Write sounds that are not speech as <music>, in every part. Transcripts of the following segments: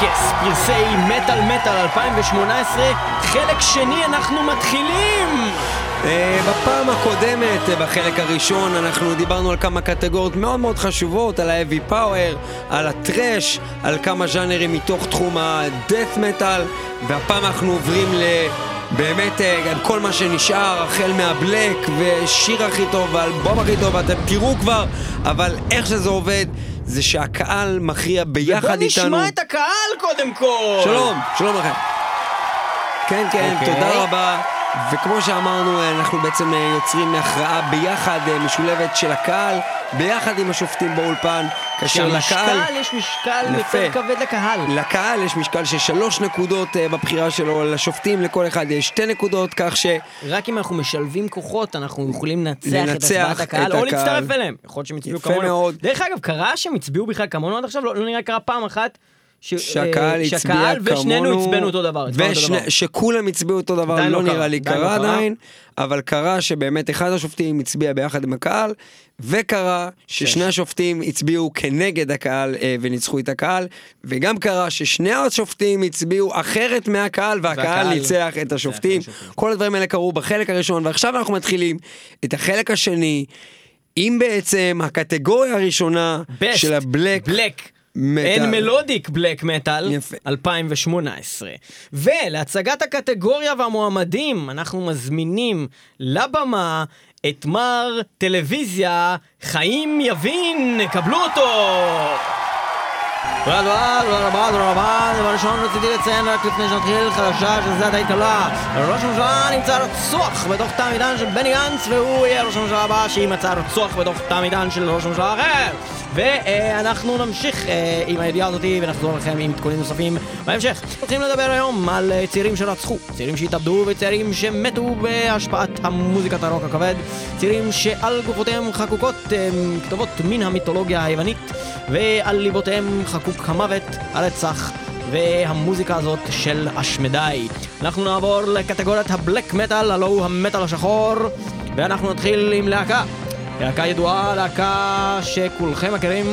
טקס פרסי מטאל מטאל 2018, חלק שני אנחנו מתחילים! אה, בפעם הקודמת, אה, בחלק הראשון, אנחנו דיברנו על כמה קטגוריות מאוד מאוד חשובות, על ה-heavy power, על הטרש, על כמה ז'אנרים מתוך תחום ה-death metal, והפעם אנחנו עוברים ל... באמת, אה, כל מה שנשאר, החל מהבלק, ושיר הכי טוב, ואלבום הכי טוב, ואתם תראו כבר, אבל איך שזה עובד, זה שהקהל מכריע ביחד איתנו. ובוא נשמע את הקהל קודם כל! שלום, שלום לכם. כן, כן, okay. אוקיי. תודה רבה. וכמו שאמרנו, אנחנו בעצם אה, יוצרים הכרעה ביחד, אה, משולבת של הקהל, ביחד עם השופטים באולפן, כאשר לקהל... יש משקל יפה. יותר כבד לקהל. לקהל יש משקל של שלוש נקודות אה, בבחירה שלו, לשופטים לכל אחד יש שתי נקודות, כך ש... רק אם אנחנו משלבים כוחות, אנחנו יכולים לנצח את הצבעת הקהל, את או. להצטרף אליהם. יכול להיות שהם הצביעו יפה כמונו. מאוד. דרך אגב, קרה שהם הצביעו בכלל כמונו עד עכשיו? לא לא נראה קרה פעם אחת. ש- שהקהל אה, הצביע שהקהל כמונו, ושנינו הצבענו אותו דבר. הצבענו אותו ושני- דבר. שכולם הצביעו אותו דבר, לא לא קרה, נראה לי לא קרה קרה. עדיין, אבל קרה שבאמת אחד השופטים הצביע ביחד עם הקהל, וקרה ששני השופטים הצביעו כנגד הקהל אה, וניצחו את הקהל, וגם קרה ששני השופטים הצביעו אחרת מהקהל, והקהל והקהל ניצח את השופטים. השופטים. כל הדברים האלה קרו בחלק הראשון, ועכשיו אנחנו מתחילים את החלק השני. עם בעצם הקטגוריה הראשונה Best של הבלק בלק. אין מלודיק בלק מטאל יפה. 2018. ולהצגת הקטגוריה והמועמדים אנחנו מזמינים לבמה את מר טלוויזיה חיים יבין, קבלו אותו! תודה רבה, תודה רבה, תודה רבה. דבר ראשון רציתי לציין רק לפני שנתחיל חדשה שזה עדיין קלה. ראש הממשלה נמצא רצוח בתוך תא המטען של בני גנץ והוא יהיה ראש הממשלה הבא שימצא רצוח בתוך תא המטען של ראש הממשלה אחר. ואנחנו נמשיך אה, עם הידיעה הזאתי ונחזור לכם עם עדכונים נוספים בהמשך. הולכים לדבר היום על אה, צעירים שרצחו, צעירים שהתאבדו וצעירים שמתו בהשפעת המוזיקת הרוק הכבד, צעירים שעל גופותיהם חקוקות אה, כתובות מן המיתולוגיה היוונית ועל ליבותיהם חקוק המוות, הרצח והמוזיקה הזאת של השמדי. אנחנו נעבור לקטגוריית הבלק מטאל, הלו הוא המטאל השחור ואנחנו נתחיל עם להקה. להקה ידועה, להקה שכולכם מכירים,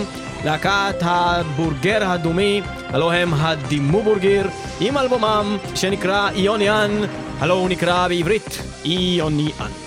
להקת הבורגר הדומי, הלו הם הדימו בורגר, עם אלבומם שנקרא איוניאן, הלו הוא נקרא בעברית איוניאן.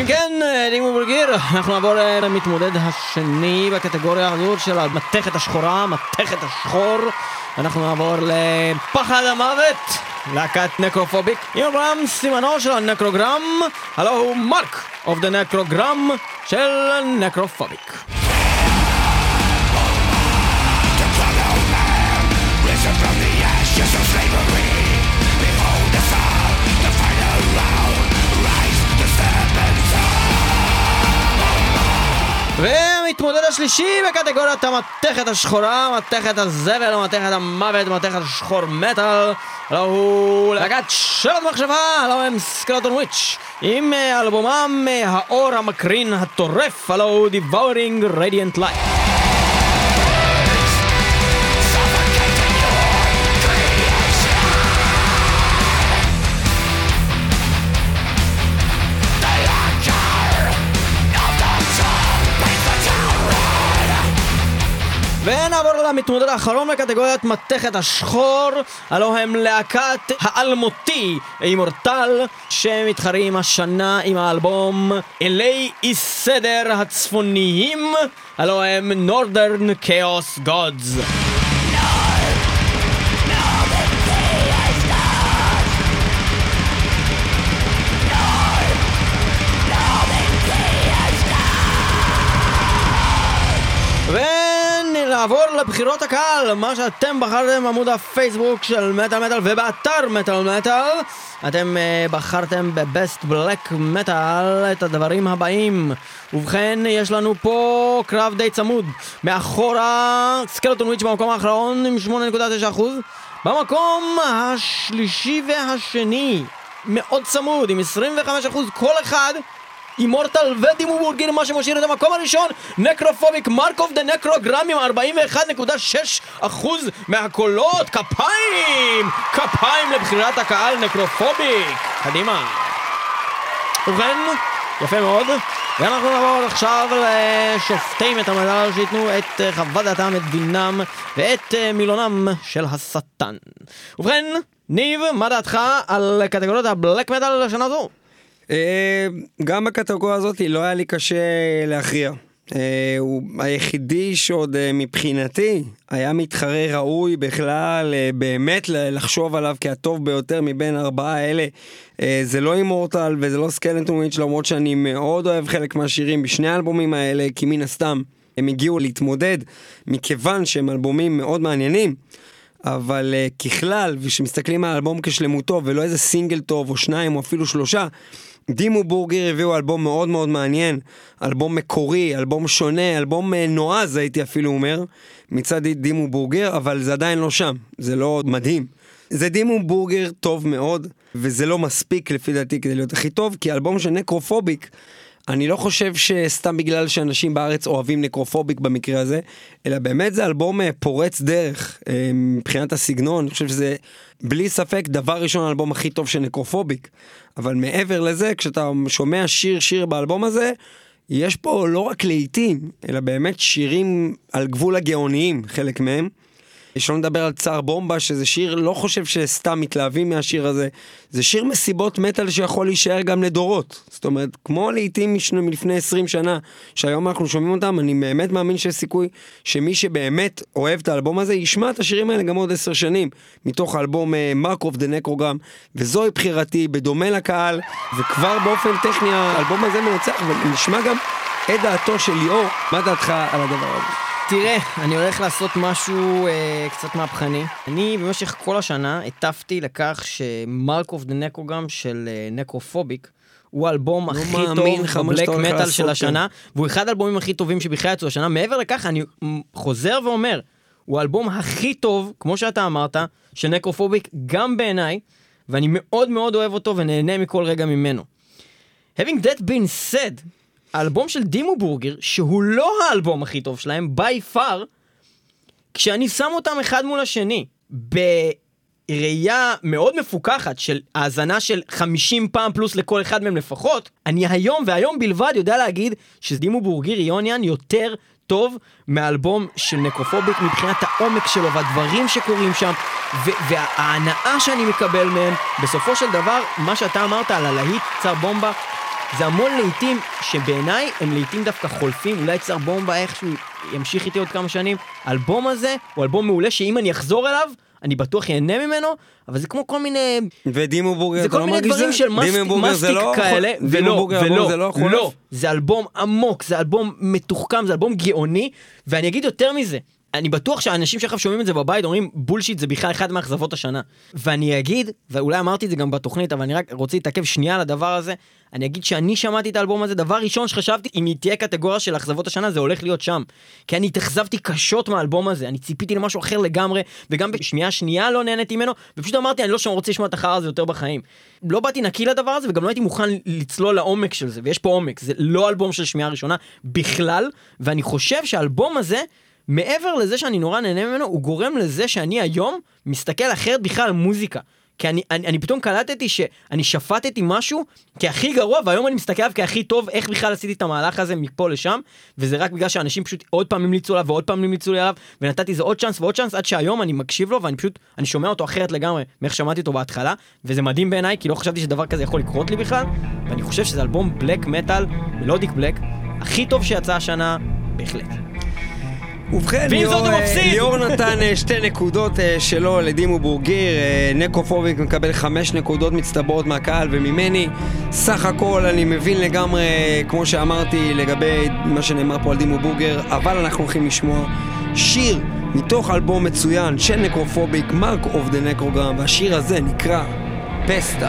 אם כן, Dimmu Borgir, אנחנו נעבור למתמודד השני בקטגוריה הזאת של המתכת השחורה, מתכת השחור. אנחנו נעבור לפחד המוות, להקת Necrophobic, עם אלבומם סימנו של הנקרוגרם, הלו הוא Mark of the Necrogram של Necrophobic. והמתמודד השלישי בקטגוריית המתכת השחורה, מתכת הזבל, מתכת המוות, מתכת השחור מטאל, הלו הוא להקת שבת מחשבה, הלו הם סקלטון וויץ', עם אה, אלבומם אה, האור המקרין הטורף, הלו הוא Devouring Radiant Light. ונעבור למתמודד האחרון בקטגוריית מתכת השחור, הלו הם להקת האלמותי אימורטל, שמתחרים השנה עם האלבום אלי אי סדר הצפוניים, הלו הם Northern Chaos Gods. ונעבור לבחירות הקהל, מה שאתם בחרתם בעמוד הפייסבוק של מטאל מטאל ובאתר מטאל מטאל. אתם uh, בחרתם בבסט בלק מטאל את הדברים הבאים. ובכן, יש לנו פה קרב די צמוד. מאחורה סקלטון וויץ' במקום האחרון עם 8.9% במקום השלישי והשני מאוד צמוד עם 25% כל אחד אימורטל ודימו בורגר, מה שמשאיר את המקום הראשון, Necrophobic, Mark of the Necrogram עם 41.6% מהקולות, כפיים! כפיים לבחירת הקהל Necrophobic! קדימה. ובכן, יפה מאוד. ואנחנו נעבור עכשיו לשופטי מת המדע שייתנו את חוות דעתם, את דינם ואת מילונם של השטן. ובכן, ניב, מה דעתך על קטגוריית ה black metal לשנה הזו? אה, גם בקטגוריה הזאת לא היה לי קשה להכריע. אה, הוא היחידי שעוד אה, מבחינתי היה מתחרה ראוי בכלל באמת לחשוב עליו כהטוב ביותר מבין ארבעה האלה. זה לא אימורטל וזה לא סקלנטום וויץ' למרות שאני מאוד אוהב חלק מהשירים בשני האלבומים האלה כי מן הסתם הם הגיעו להתמודד מכיוון שהם אלבומים מאוד מעניינים. אבל uh, ככלל, וכשמסתכלים על האלבום כשלמותו ולא איזה סינגל טוב או שניים או אפילו שלושה, Dimmu Borgir הביאו אלבום מאוד מאוד מעניין, אלבום מקורי, אלבום שונה, אלבום uh, נועז הייתי אפילו אומר, מצד Dimmu Borgir, אבל זה עדיין לא שם, זה לא מדהים. זה Dimmu Borgir טוב מאוד, וזה לא מספיק לפי דעתי כדי להיות הכי טוב, כי אלבום של Necrophobic אני לא חושב שסתם בגלל שאנשים בארץ אוהבים Necrophobic במקרה הזה, אלא באמת זה אלבום אה, פורץ דרך אה, מבחינת הסגנון, אני חושב שזה בלי ספק דבר ראשון האלבום הכי טוב של נקרופוביק. אבל מעבר לזה, כשאתה שומע שיר שיר באלבום הזה, יש פה לא רק להיטים, אלא באמת שירים על גבול הגאוניים, חלק מהם. שלא נדבר על צער בומבה, שזה שיר, לא חושב שסתם מתלהבים מהשיר הזה. זה שיר מסיבות מטאל שיכול להישאר גם לדורות. זאת אומרת, כמו לעיתים מלפני 20 שנה, שהיום אנחנו שומעים אותם, אני באמת מאמין שיש סיכוי שמי שבאמת אוהב את האלבום הזה, ישמע את השירים האלה גם עוד 10 שנים, מתוך האלבום Mark of the Necrogram, וזוהי בחירתי, בדומה לקהל, וכבר באופן טכני האלבום הזה מנצח, ונשמע גם את דעתו של ליאור, מה דעתך על הדבר הזה? תראה, אני הולך לעשות משהו אה, קצת מהפכני. אני במשך כל השנה הטפתי לכך ש Mark of the Necrogram של אה, Necrophobic הוא האלבום הכי טוב ב black metal של השנה, והוא אחד האלבומים הכי טובים שבכלל יצאו השנה. מעבר לכך, אני חוזר ואומר, הוא האלבום הכי טוב, כמו שאתה אמרת, של Necrophobic, גם בעיניי, ואני מאוד מאוד אוהב אותו ונהנה מכל רגע ממנו. Having that been said, האלבום של Dimmu Borgir, שהוא לא האלבום הכי טוב שלהם, by far, כשאני שם אותם אחד מול השני, בראייה מאוד מפוקחת של האזנה של 50 פעם פלוס לכל אחד מהם לפחות, אני היום והיום בלבד יודע להגיד שדימו בורגר יוניאן יותר טוב מאלבום של נקרופוביק מבחינת העומק שלו והדברים שקורים שם וההנאה שאני מקבל מהם. בסופו של דבר, מה שאתה אמרת על הלהיט צר בומבה זה המון לעיתים שבעיניי הם לעיתים דווקא חולפים, אולי צר בומבה איכשהו ימשיך איתי עוד כמה שנים. האלבום הזה הוא אלבום מעולה שאם אני אחזור אליו, אני בטוח ייהנה ממנו, אבל זה כמו כל מיני... ודימו בורגר, אתה לא מרגיש זה? זה כל מיני דברים של מסטיק, לא כאלה, ולא, ולא, זה לא, לא, זה אלבום עמוק, זה אלבום מתוחכם, זה אלבום גאוני, ואני אגיד יותר מזה, אני בטוח שהאנשים שעכשיו שומעים את זה בבית אומרים בולשיט זה בכלל אחד מאכזבות השנה. ואני אגיד, ואולי אמרתי את זה גם בתוכנית, אבל אני רק רוצה להתעכב שנייה על הדבר הזה, אני אגיד שאני שמעתי את האלבום הזה, דבר ראשון שחשבתי, אם היא תהיה קטגוריה של אכזבות השנה, זה הולך להיות שם. כי אני התאכזבתי קשות מהאלבום הזה, אני ציפיתי למשהו אחר לגמרי, וגם בשמיעה שנייה לא נהניתי ממנו, ופשוט אמרתי, אני לא שם רוצה לשמוע את החרא הזה יותר בחיים. לא באתי נקי לדבר הזה, וגם לא הייתי מוכן לצלול לעומק של זה, ויש פה עומק, זה לא אלבום של שמיעה ראשונה בכלל, ואני חושב שהאלבום הזה, מעבר לזה שאני נורא נהנה ממנו, הוא גורם לזה שאני היום מסתכל אחרת בכלל על מוזיקה. כי אני, אני, אני פתאום קלטתי שאני שפטתי משהו כהכי גרוע, והיום אני מסתכל עליו כהכי טוב, איך בכלל עשיתי את המהלך הזה מפה לשם, וזה רק בגלל שאנשים פשוט עוד פעם המליצו עליו ועוד פעם המליצו לי עליו, ונתתי איזה עוד צ'אנס ועוד צ'אנס, עד שהיום אני מקשיב לו, ואני פשוט, אני שומע אותו אחרת לגמרי מאיך שמעתי אותו בהתחלה, וזה מדהים בעיניי, כי לא חשבתי שדבר כזה יכול לקרות לי בכלל, ואני חושב שזה אלבום black metal, melodic black, הכי טוב שיצא השנה, בהחלט. ובכן, ליאור, ליאור נתן אה, שתי נקודות אה, שלו ל Dimmu Borgir, אה, Necrophobic מקבל חמש נקודות מצטברות מהקהל וממני. סך הכל אני מבין לגמרי, כמו שאמרתי, לגבי מה שנאמר פה על Dimmu Borgir, אבל אנחנו הולכים לשמוע שיר מתוך אלבום מצוין של Necrophobic, Mark of the Necrogram, והשיר הזה נקרא פסטה.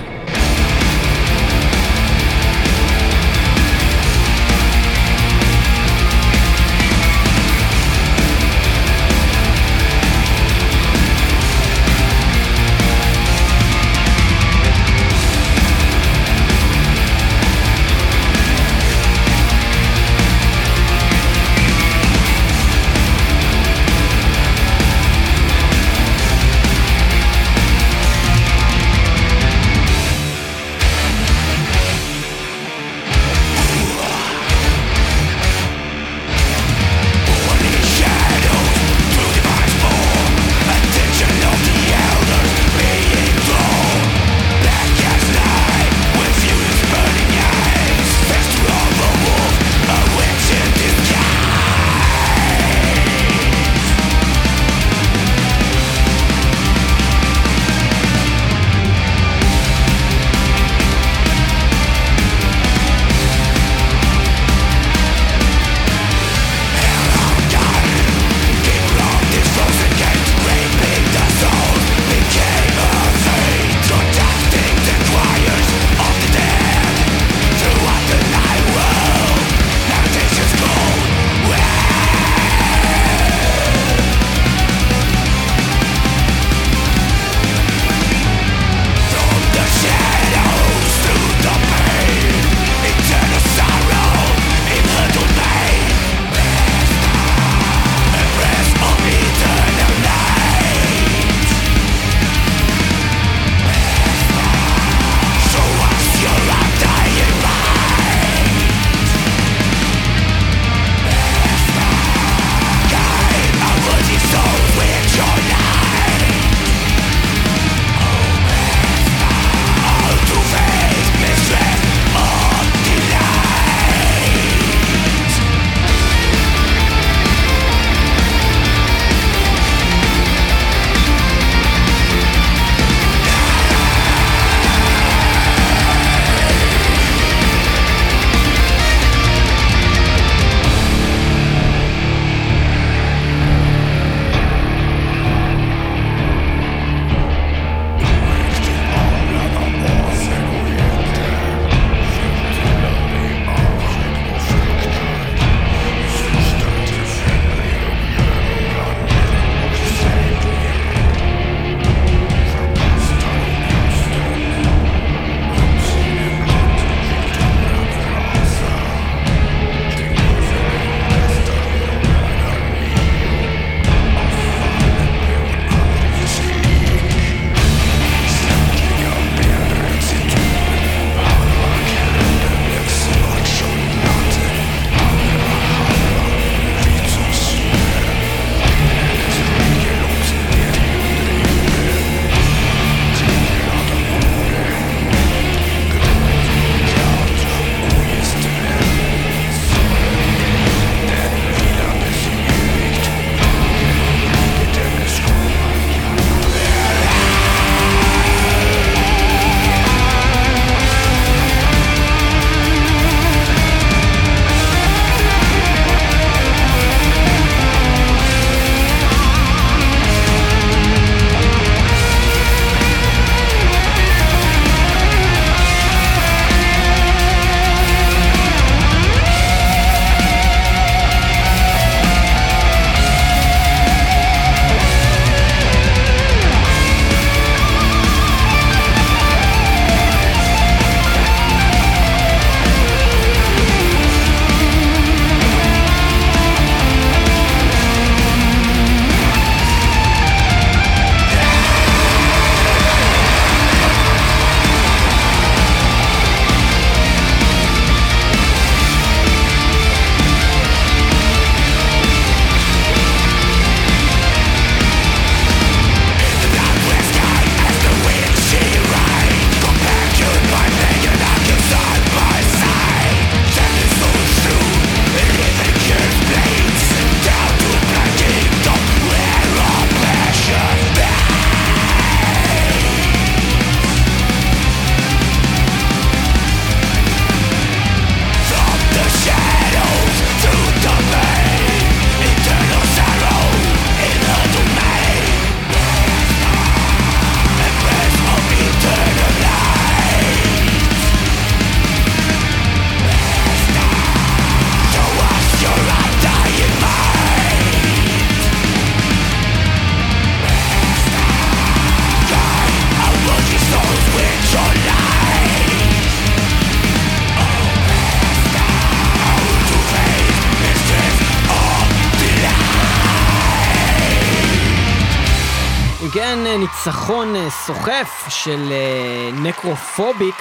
ניצחון אה, סוחף של אה, Necrophobic,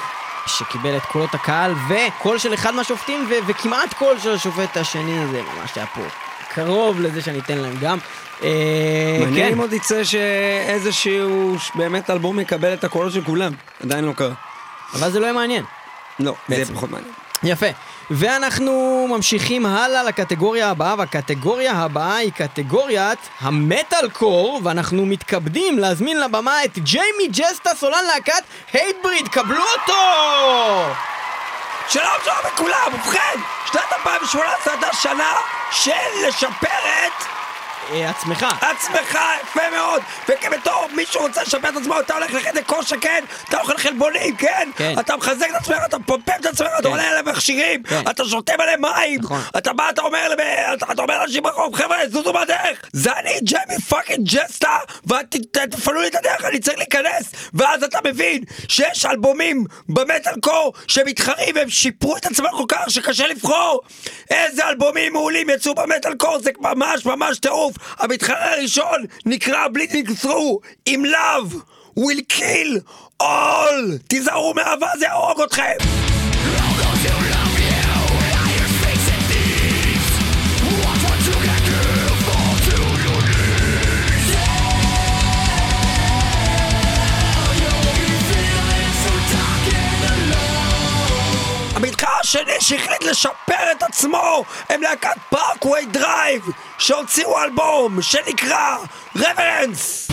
שקיבל את קולות הקהל, וקול של אחד מהשופטים, ו- וכמעט קול של השופט השני, זה ממש היה פה קרוב לזה שאני אתן להם גם. אה, מעניין כן. אם עוד יצא שאיזשהו באמת אלבום יקבל את הקולות של כולם. עדיין לא קרה. אבל זה לא יהיה מעניין. לא, זה יהיה. פחות מעניין. יפה. ואנחנו ממשיכים הלאה לקטגוריה הבאה, והקטגוריה הבאה היא קטגוריית המטאל קור, ואנחנו מתכבדים להזמין לבמה את Jamey Jasta, סולן להקת Hatebreed, קבלו אותו! שלום שלום לכולם, ובכן, שנת 2018 הייתה שנה של לשפר את עצמך. עצמך יפה מאוד, וכבתור מי שרוצה לשפר את עצמו, אתה הולך לחדר כושר, כן? אתה אוכל חלבונים, כן? כן. אתה מחזק את עצמך, אתה מפמפם את עצמך, אתה עולה על המכשירים, כן. אתה שותה מלא מים, נכון. אתה בא, אתה אומר לאנשים ברחוב, חבר'ה, זוזו בדרך, זה אני, Jamey fucking Jasta, ותפעלו לי את הדרך, אני צריך להיכנס, ואז אתה מבין שיש אלבומים במטאל קור שמתחרים והם שיפרו את עצמם כל כך שקשה לבחור איזה אלבומים מעולים יצאו במטאל קור, זה ממש ממש טירוף. המתחרה הראשון נקרא בלידינג through עם love will kill all. תיזהרו מאהבה זה יהרוג אתכם המתחרה השני שהחליט לשפר את עצמו הם להקת Parkway Drive שהוציאו אלבום שנקרא Reverence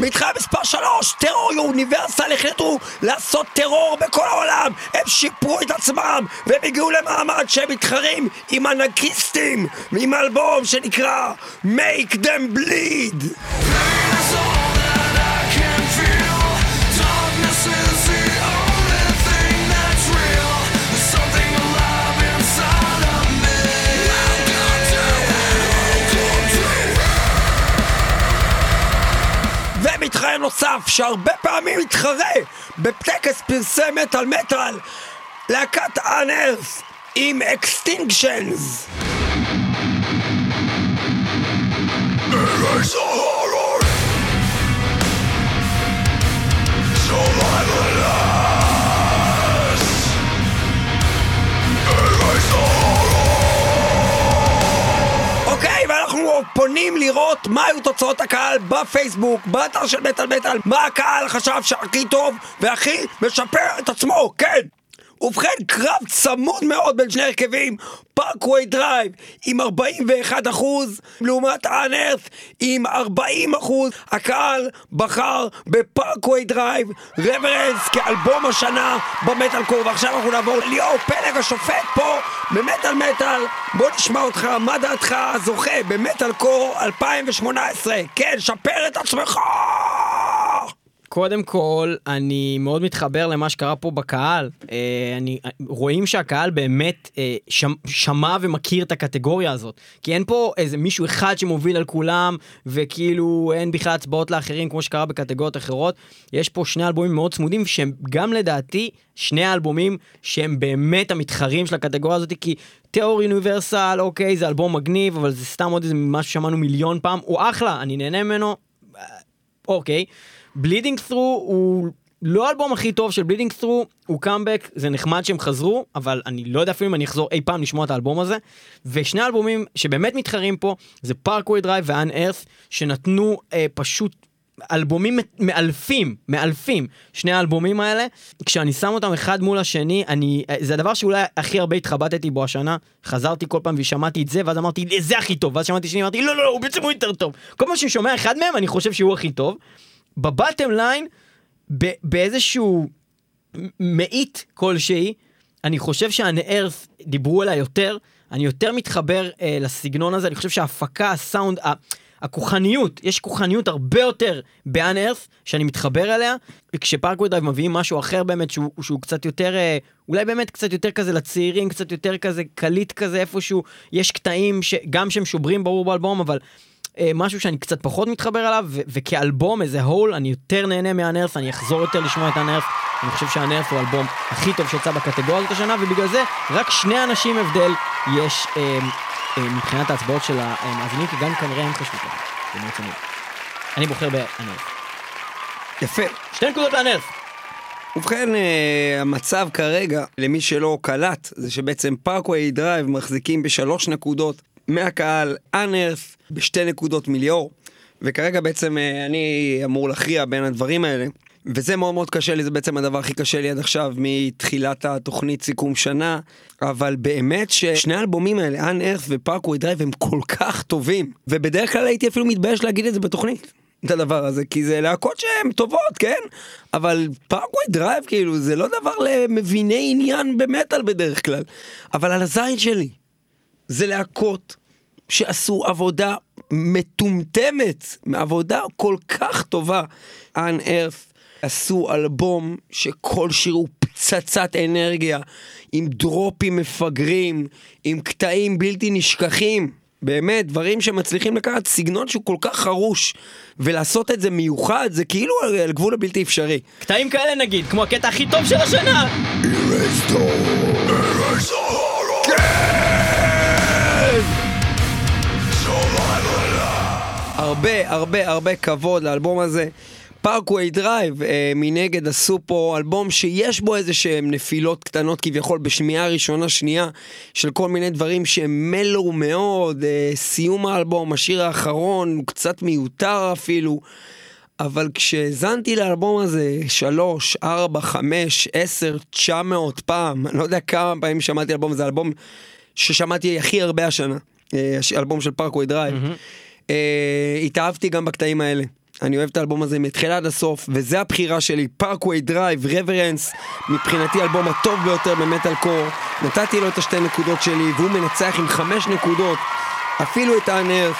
מתחרה מספר 3, Terror Universal החליטו לעשות טרור בכל העולם. הם שיפרו את עצמם והם הגיעו למעמד שהם מתחרים עם אנקיסטים עם אלבום שנקרא Make Them Bleed נוסף שהרבה פעמים מתחרה בטקס פרסי מטאל מטאל להקת Unearth עם Extinctions אוקיי, פונים לראות מה היו תוצאות הקהל בפייסבוק, באתר של מטאל מטאל, מה הקהל חשב שהכי טוב והכי משפר את עצמו, כן! ובכן, קרב צמוד מאוד בין שני הרכבים, Parkway Drive עם 41 אחוז, לעומת ה Unearth עם 40 אחוז. הקהל בחר ב Parkway Drive, Reverence כאלבום השנה במטאל קור. ועכשיו אנחנו נעבור לליאור פלג השופט פה במטאל מטאל. בוא נשמע אותך, מה דעתך הזוכה במטאל קור 2018? כן, שפר את עצמך! קודם כל, אני מאוד מתחבר למה שקרה פה בקהל. אה, אני, רואים שהקהל באמת אה, שמ, שמע ומכיר את הקטגוריה הזאת. כי אין פה איזה מישהו אחד שמוביל על כולם, וכאילו אין בכלל הצבעות לאחרים כמו שקרה בקטגוריות אחרות. יש פה שני אלבומים מאוד צמודים, שהם גם לדעתי שני האלבומים שהם באמת המתחרים של הקטגוריה הזאת, כי תיאור יוניברסל, אוקיי, זה אלבום מגניב, אבל זה סתם עוד איזה משהו ששמענו מיליון פעם, הוא אחלה, אני נהנה ממנו, אוקיי. Bleeding Through הוא לא האלבום הכי טוב של Bleeding Through, הוא קאמבק, זה נחמד שהם חזרו, אבל אני לא יודע אפילו אם אני אחזור אי פעם לשמוע את האלבום הזה. ושני האלבומים שבאמת מתחרים פה, זה Parkway Drive ו Unearth, שנתנו אה, פשוט אלבומים מאלפים, מאלפים, שני האלבומים האלה. כשאני שם אותם אחד מול השני, אני, אה, זה הדבר שאולי הכי הרבה התחבטתי בו השנה. חזרתי כל פעם ושמעתי את זה, ואז אמרתי, זה הכי טוב. ואז שמעתי שני, אמרתי, לא, לא, לא, הוא בעצם הוא יותר טוב. כל פעם שאני שומע אחד מהם, אני חושב שהוא הכי טוב. ב bottom line, באיזשהו מאית כלשהי, אני חושב ש Unearth דיברו עליה יותר, אני יותר מתחבר אה, לסגנון הזה, אני חושב שההפקה, הסאונד, ה- הכוחניות, יש כוחניות הרבה יותר ב Unearth, שאני מתחבר אליה, וכש Parkway Drive מביאים משהו אחר באמת, שהוא, שהוא קצת יותר, אה, אולי באמת קצת יותר כזה לצעירים, קצת יותר כזה קליט כזה איפשהו, יש קטעים שגם שהם שוברים ברור באלבום, אבל... אה, משהו שאני קצת פחות מתחבר אליו, ו- וכאלבום, as a whole, אני יותר נהנה מ Unearth, אני אחזור יותר לשמוע את Unearth. אני חושב ש Unearth הוא האלבום הכי טוב שיצא בקטגוריה הזאת השנה, ובגלל זה רק שני אנשים הבדל יש אה, אה, מבחינת ההצבעות של המאזינים, כי גם כנראה הם חשבו ככה. אני בוחר ב Unearth. יפה. שתי נקודות ל Unearth. ובכן, אה, המצב כרגע, למי שלא קלט, זה שבעצם Parkway Drive מחזיקים בשלוש נקודות מהקהל, Unearth בשתי נקודות מליאור, וכרגע בעצם אה, אני אמור להכריע בין הדברים האלה. וזה מאוד מאוד קשה לי, זה בעצם הדבר הכי קשה לי עד עכשיו מתחילת התוכנית סיכום שנה, אבל באמת ששני האלבומים האלה, Unearth ו Parkway Drive, הם כל כך טובים, ובדרך כלל הייתי אפילו מתבייש להגיד את זה בתוכנית. את הדבר הזה, כי זה להקות שהן טובות, כן? אבל Parkway Drive, כאילו, זה לא דבר למביני עניין במטאל בדרך כלל. אבל על הזין שלי, זה להקות שעשו עבודה מטומטמת, עבודה כל כך טובה. Unearth עשו אלבום שכל שיר הוא פצצת אנרגיה, עם דרופים מפגרים, עם קטעים בלתי נשכחים. באמת, דברים שמצליחים לקחת סגנון שהוא כל כך חרוש, ולעשות את זה מיוחד, זה כאילו על גבול הבלתי אפשרי. קטעים כאלה נגיד, כמו הקטע הכי טוב של השנה! הרבה הרבה הרבה כבוד לאלבום הזה. Parkway Drive, אה, מנגד עשו פה אלבום שיש בו איזה שהם נפילות קטנות כביכול בשמיעה ראשונה שנייה של כל מיני דברים שהם mellow מאוד, אה, סיום האלבום, השיר האחרון הוא קצת מיותר אפילו. אבל כשהאזנתי לאלבום הזה שלוש, ארבע, חמש, עשר, תשע מאות פעם, אני לא יודע כמה פעמים שמעתי אלבום, זה אלבום ששמעתי הכי הרבה השנה, אה, אלבום של Parkway Drive. Mm-hmm. התאהבתי גם בקטעים האלה. אני אוהב את האלבום הזה מתחילה עד הסוף, וזה הבחירה שלי, Parkway Drive, Reverence, מבחינתי האלבום הטוב ביותר במטאל קור. נתתי לו את השתי נקודות שלי, והוא מנצח עם חמש נקודות, אפילו את Unearth.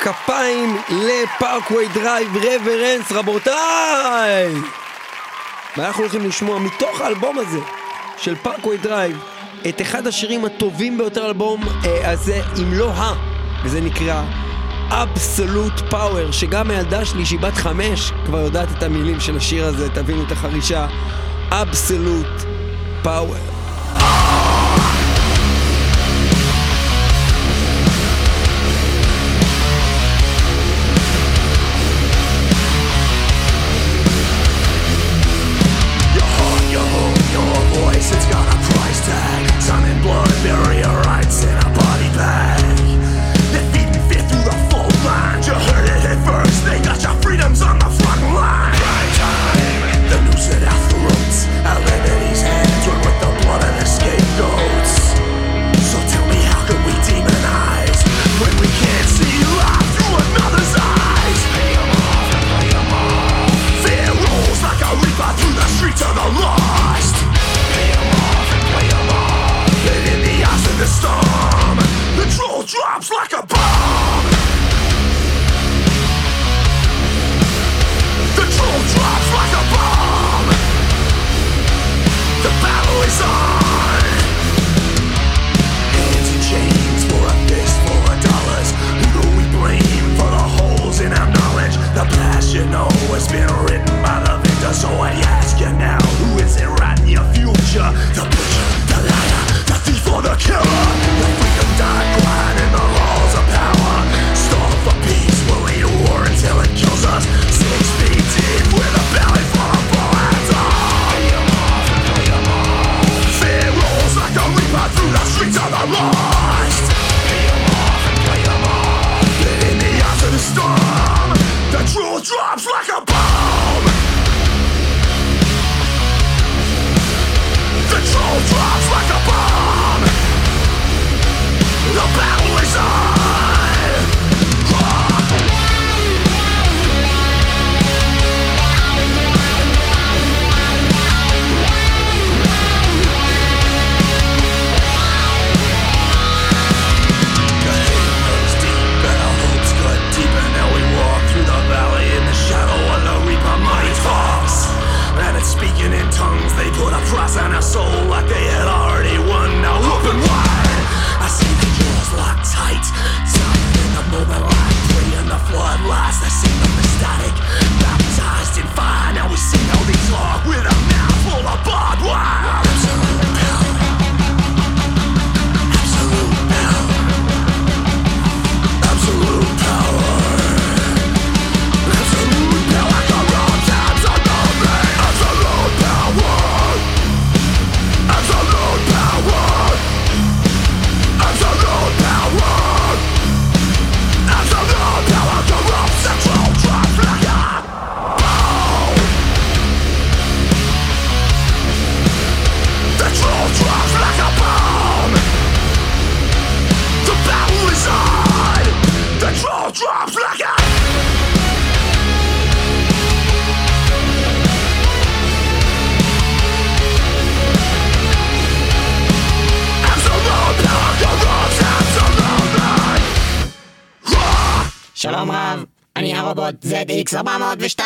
כפיים ל Parkway Drive, Reverence, רבותיי! ואנחנו הולכים לשמוע מתוך האלבום הזה, של Parkway Drive, את אחד השירים הטובים ביותר לאלבום אה, הזה, אם לא ה... וזה נקרא Absolute Power, שגם הילדה שלי שהיא בת חמש כבר יודעת את המילים של השיר הזה, תבינו את החרישה. Absolute Power. ZX402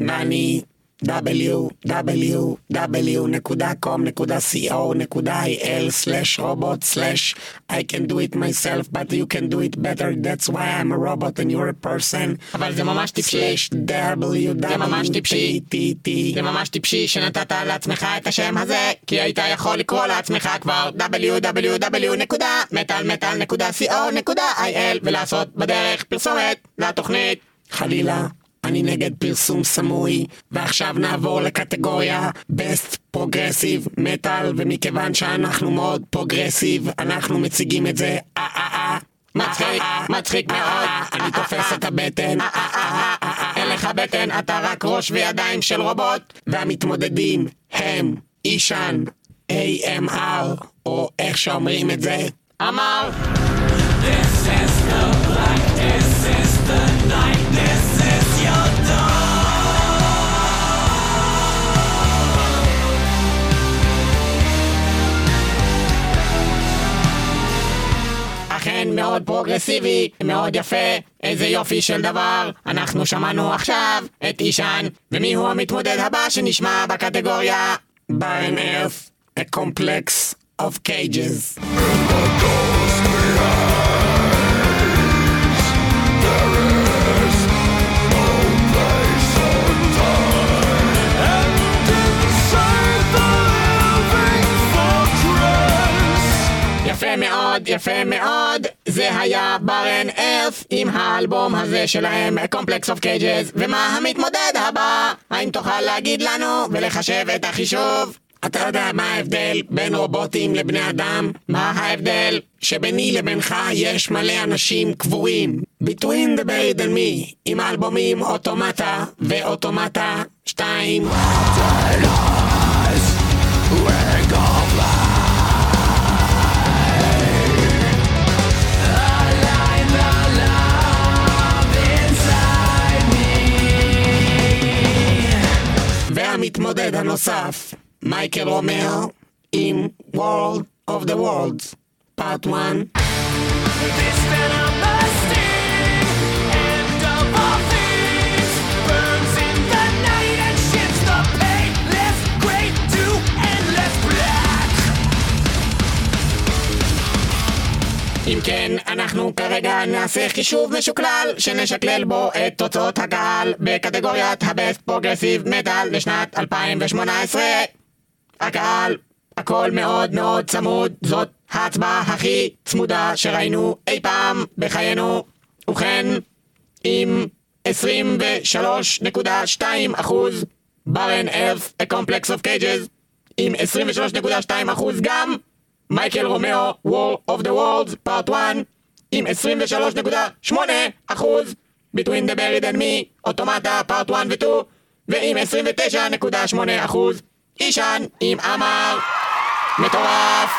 ואני www.com.co.il/robot/ I can do it myself but you can do it better that's why I'm a robot and you're a person אבל זה ממש טיפשי. זה ממש טיפשי. זה ממש טיפשי שנתת לעצמך את השם הזה, כי היית יכול לקרוא לעצמך כבר www.metalmetal.co.il ולעשות בדרך פרסומת לתוכנית. חלילה, אני נגד פרסום סמוי, ועכשיו נעבור לקטגוריה Best Progressive Metal, ומכיוון שאנחנו מאוד progressive, אנחנו מציגים את זה אה אה אה. מצחיק, מצחיק מאוד. אני תופס את הבטן, אה אה אה אין לך בטן, אתה רק ראש וידיים של רובוט. והמתמודדים הם Ihsahn, Ámr, או איך שאומרים את זה, Ámr, אכן מאוד פרוגרסיבי, מאוד יפה, איזה יופי של דבר. אנחנו שמענו עכשיו את אישן, ומי הוא המתמודד הבא שנשמע בקטגוריה? Earth, a complex of cages. יפה מאוד, יפה מאוד, זה היה ברן ארף עם האלבום הזה שלהם, Complex of Cages, ומה המתמודד הבא? האם תוכל להגיד לנו ולחשב את החישוב? אתה יודע מה ההבדל בין רובוטים לבני אדם? מה ההבדל? שביני לבינך יש מלא אנשים קבורים. Between the buried and me, עם האלבומים אוטומטה ואוטומטה 2. והמתמודד הנוסף, Michael Romeo, עם War of the Worlds, Part 1. אם כן, אנחנו כרגע נעשה חישוב משוקלל שנשקלל בו את תוצאות הקהל בקטגוריית ה best progressive metal לשנת 2018. הקהל, הכל מאוד מאוד צמוד, זאת ההצבעה הכי צמודה שראינו אי פעם בחיינו. ובכן, עם 23.2 אחוז, Barren Earth, A Complex of Cages, עם 23.2 אחוז גם, Michael Romeo, War of the Worlds, Part 1, עם 23.8 אחוז, Between the Buried and Me, Automata, Part 1 ו-2, ועם 29.8 אחוז, אישן עם אמר, מטורף,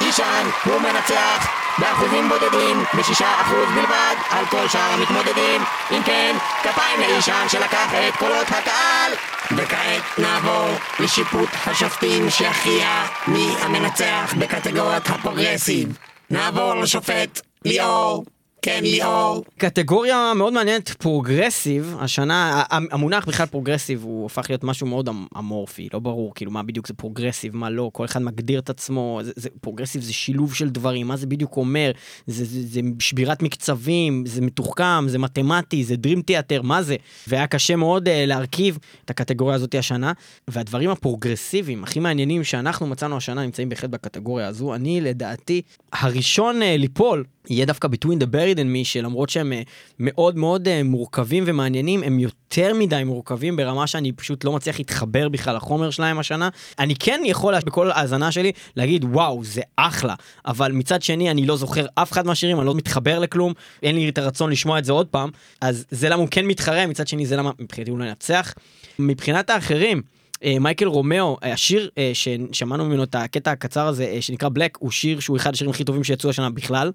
אישן הוא מנצח באחוזים בודדים, בשישה אחוז בלבד, על כל שאר המתמודדים. אם כן, כפיים לאישן שלקח את קולות הקהל. וכעת נעבור לשיפוט השופטים שיכריע מי המנצח בקטגוריית הפרוגרסיב. נעבור לשופט ליאור. כן, ליאור. קטגוריה מאוד מעניינת, progressive, השנה, המונח בכלל progressive הוא הפך להיות משהו מאוד אמ- אמורפי, לא ברור כאילו מה בדיוק זה progressive, מה לא, כל אחד מגדיר את עצמו, זה, זה, progressive זה שילוב של דברים, מה זה בדיוק אומר, זה, זה, זה שבירת מקצבים, זה מתוחכם, זה מתמטי, זה Dream Theater, מה זה? והיה קשה מאוד uh, להרכיב את הקטגוריה הזאת השנה, והדברים הפרוגרסיביים הכי מעניינים שאנחנו מצאנו השנה נמצאים בהחלט בקטגוריה הזו, אני לדעתי, הראשון uh, ליפול יהיה דווקא Between the Buried and Me, שלמרות שהם אה, מאוד מאוד אה, מורכבים ומעניינים, הם יותר מדי מורכבים ברמה שאני פשוט לא מצליח להתחבר בכלל לחומר שלהם השנה. אני כן יכול בכל האזנה שלי להגיד, וואו, זה אחלה, אבל מצד שני אני לא זוכר אף אחד מהשירים, אני לא מתחבר לכלום, אין לי את הרצון לשמוע את זה עוד פעם, אז זה למה הוא כן מתחרה, מצד שני זה למה מבחינתי הוא לא ינצח. מבחינת האחרים, אה, Michael Romeo, השיר ששמענו ממנו את הקטע הקצר הזה, שנקרא Black, הוא שיר שהוא אחד השירים הכי טובים שיצאו השנה בכלל.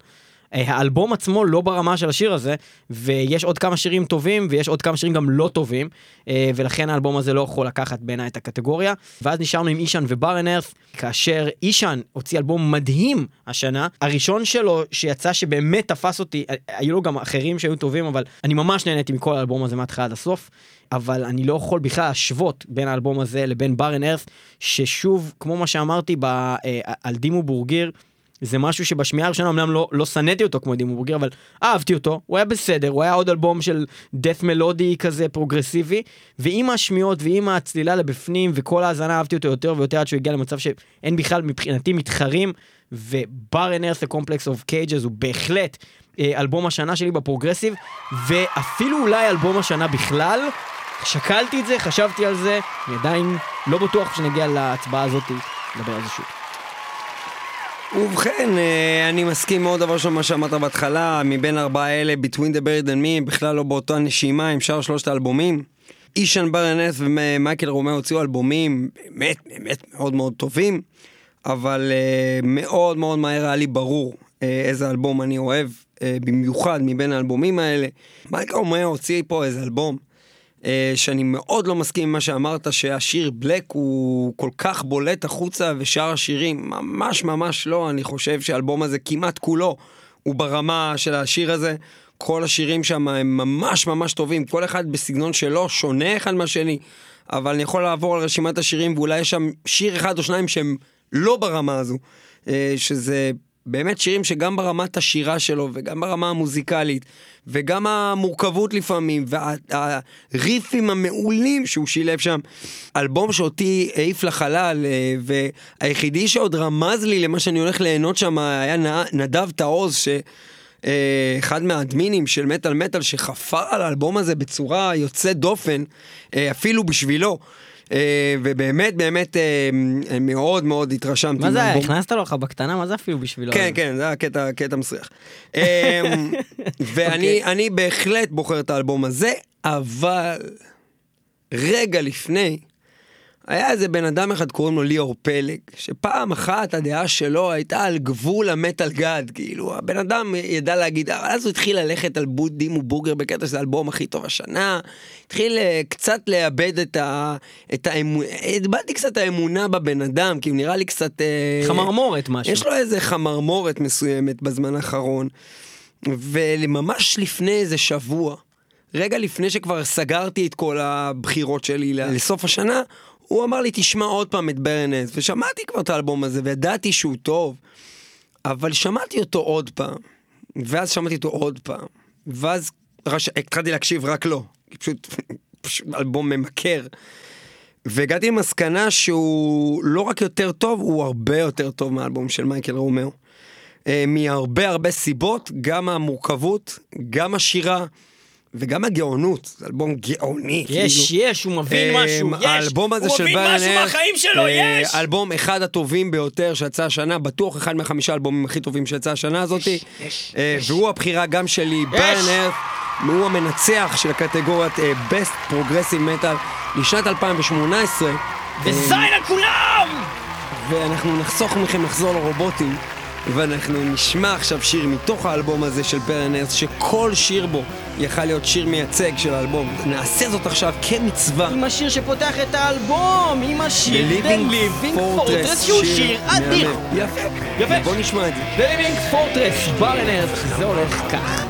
אה, האלבום עצמו לא ברמה של השיר הזה, ויש עוד כמה שירים טובים, ויש עוד כמה שירים גם לא טובים, אה, ולכן האלבום הזה לא יכול לקחת בעיניי את הקטגוריה. ואז נשארנו עם אישן וברן ארת', כאשר אישן הוציא אלבום מדהים השנה, הראשון שלו שיצא שבאמת תפס אותי, אה, היו לו גם אחרים שהיו טובים, אבל אני ממש נהניתי מכל האלבום הזה מההתחלה עד הסוף. אבל אני לא יכול בכלל להשוות בין האלבום הזה לבין ברן ארת', ששוב, כמו מה שאמרתי ב, אה, על Dimmu Borgir, זה משהו שבשמיעה הראשונה אמנם לא, לא שנאתי אותו כמו Dimmu Borgir, אבל אהבתי אותו, הוא היה בסדר, הוא היה עוד אלבום של death מלודי כזה פרוגרסיבי, ועם השמיעות ועם הצלילה לבפנים וכל ההאזנה אהבתי אותו יותר ויותר עד שהוא הגיע למצב שאין בכלל מבחינתי מתחרים, ו Barren Earth ה Complex of Cages הוא בהחלט אה, אלבום השנה שלי ב progressive, ואפילו אולי אלבום השנה בכלל. שקלתי את זה, חשבתי על זה, אני עדיין לא בטוח שנגיע להצבעה הזאת, נדבר על זה שוב. ובכן, אה, אני מסכים מאוד דבר ראשון מה שאמרת בהתחלה, מבין ארבעה אלה, Between the Buried and Me, בכלל לא באותה נשימה עם שאר שלושת האלבומים. Ihsahn, Barren Earth ומייקל רומאו הוציאו אלבומים באמת באמת מאוד מאוד טובים, אבל אה, מאוד מאוד מהר היה לי ברור אה, איזה אלבום אני אוהב, במיוחד מבין האלבומים האלה. מייקל רומאו הוציא פה איזה אלבום. אה, שאני מאוד לא מסכים עם מה שאמרת, שהשיר Black הוא כל כך בולט החוצה ושאר השירים ממש ממש לא, אני חושב שהאלבום הזה כמעט כולו הוא ברמה של השיר הזה. כל השירים שם הם ממש ממש טובים, כל אחד בסגנון שלו, שונה אחד מהשני, אבל אני יכול לעבור על רשימת השירים ואולי יש שם שיר אחד או שניים שהם לא ברמה הזו, אה, שזה באמת שירים שגם ברמת השירה שלו וגם ברמה המוזיקלית וגם המורכבות לפעמים והריפים המעולים שהוא שילב שם. אלבום שאותי העיף לחלל אה, והיחידי שעוד רמז לי למה שאני הולך ליהנות שם היה נדב תעוז ש... אה, אחד מהאדמינים של מטאל מטאל שחפר על האלבום הזה בצורה יוצאת דופן, אה, אפילו בשבילו. אה, ובאמת באמת אה, מאוד מאוד התרשמתי. מה זה. הכנסת לו לך בקטנה? מה זה אפילו בשבילו? כן, כן, זה היה קטע, קטע מסריח. אמ, <laughs> ואני אוקיי. בהחלט בוחר את האלבום הזה, אבל רגע לפני, היה איזה בן אדם אחד קוראים לו ליאור פלג, שפעם אחת הדעה שלו הייתה על גבול המטאל גאד, כאילו הבן אדם ידע להגיד, אז הוא התחיל ללכת על בודים ובוגר בקטע שזה האלבום הכי טוב השנה, התחיל אה, קצת לאבד את ה... את האמונה, איבדתי קצת האמונה בבן אדם, כי הוא נראה לי קצת... אה, חמרמורת משהו. יש לו איזה חמרמורת מסוימת בזמן האחרון, וממש לפני איזה שבוע, רגע לפני שכבר סגרתי את כל הבחירות שלי לסוף השנה, הוא אמר לי, תשמע עוד פעם את Barren Earth, ושמעתי כבר את האלבום הזה, וידעתי שהוא טוב, אבל שמעתי אותו עוד פעם, ואז שמעתי אותו עוד פעם, ואז רש... התחלתי להקשיב רק לו, פשוט, <laughs> פשוט אלבום ממכר. והגעתי למסקנה שהוא לא רק יותר טוב, הוא הרבה יותר טוב מהאלבום של מייקל רומאו. אה, מהרבה הרבה סיבות, גם המורכבות, גם השירה וגם הגאונות. זה אלבום גאוני. יש, כאילו. יש, הוא מבין אה, משהו, יש. האלבום הזה הוא של מבין ברן משהו ארת', מהחיים שלו, אה, יש! אלבום אחד הטובים ביותר שיצא השנה, בטוח אחד מהחמישה האלבומים הכי טובים שיצא השנה הזאתי. אה, והוא הבחירה גם שלי, ברן ארת'. הוא המנצח של הקטגוריית אה, Best Progressive Metal לשנת 2018. וזין על כולם! ואנחנו נחסוך מכם לחזור לרובוטים, ואנחנו נשמע עכשיו שיר מתוך האלבום הזה של ארת' שכל שיר בו יכל להיות שיר מייצג של האלבום. נעשה זאת עכשיו כמצווה. עם השיר שפותח את האלבום, עם השיר The Living Fortress, שהוא שיר אדיר. יפה. יפה. בוא נשמע את זה. The Living Fortress, ארת', זה הולך כך.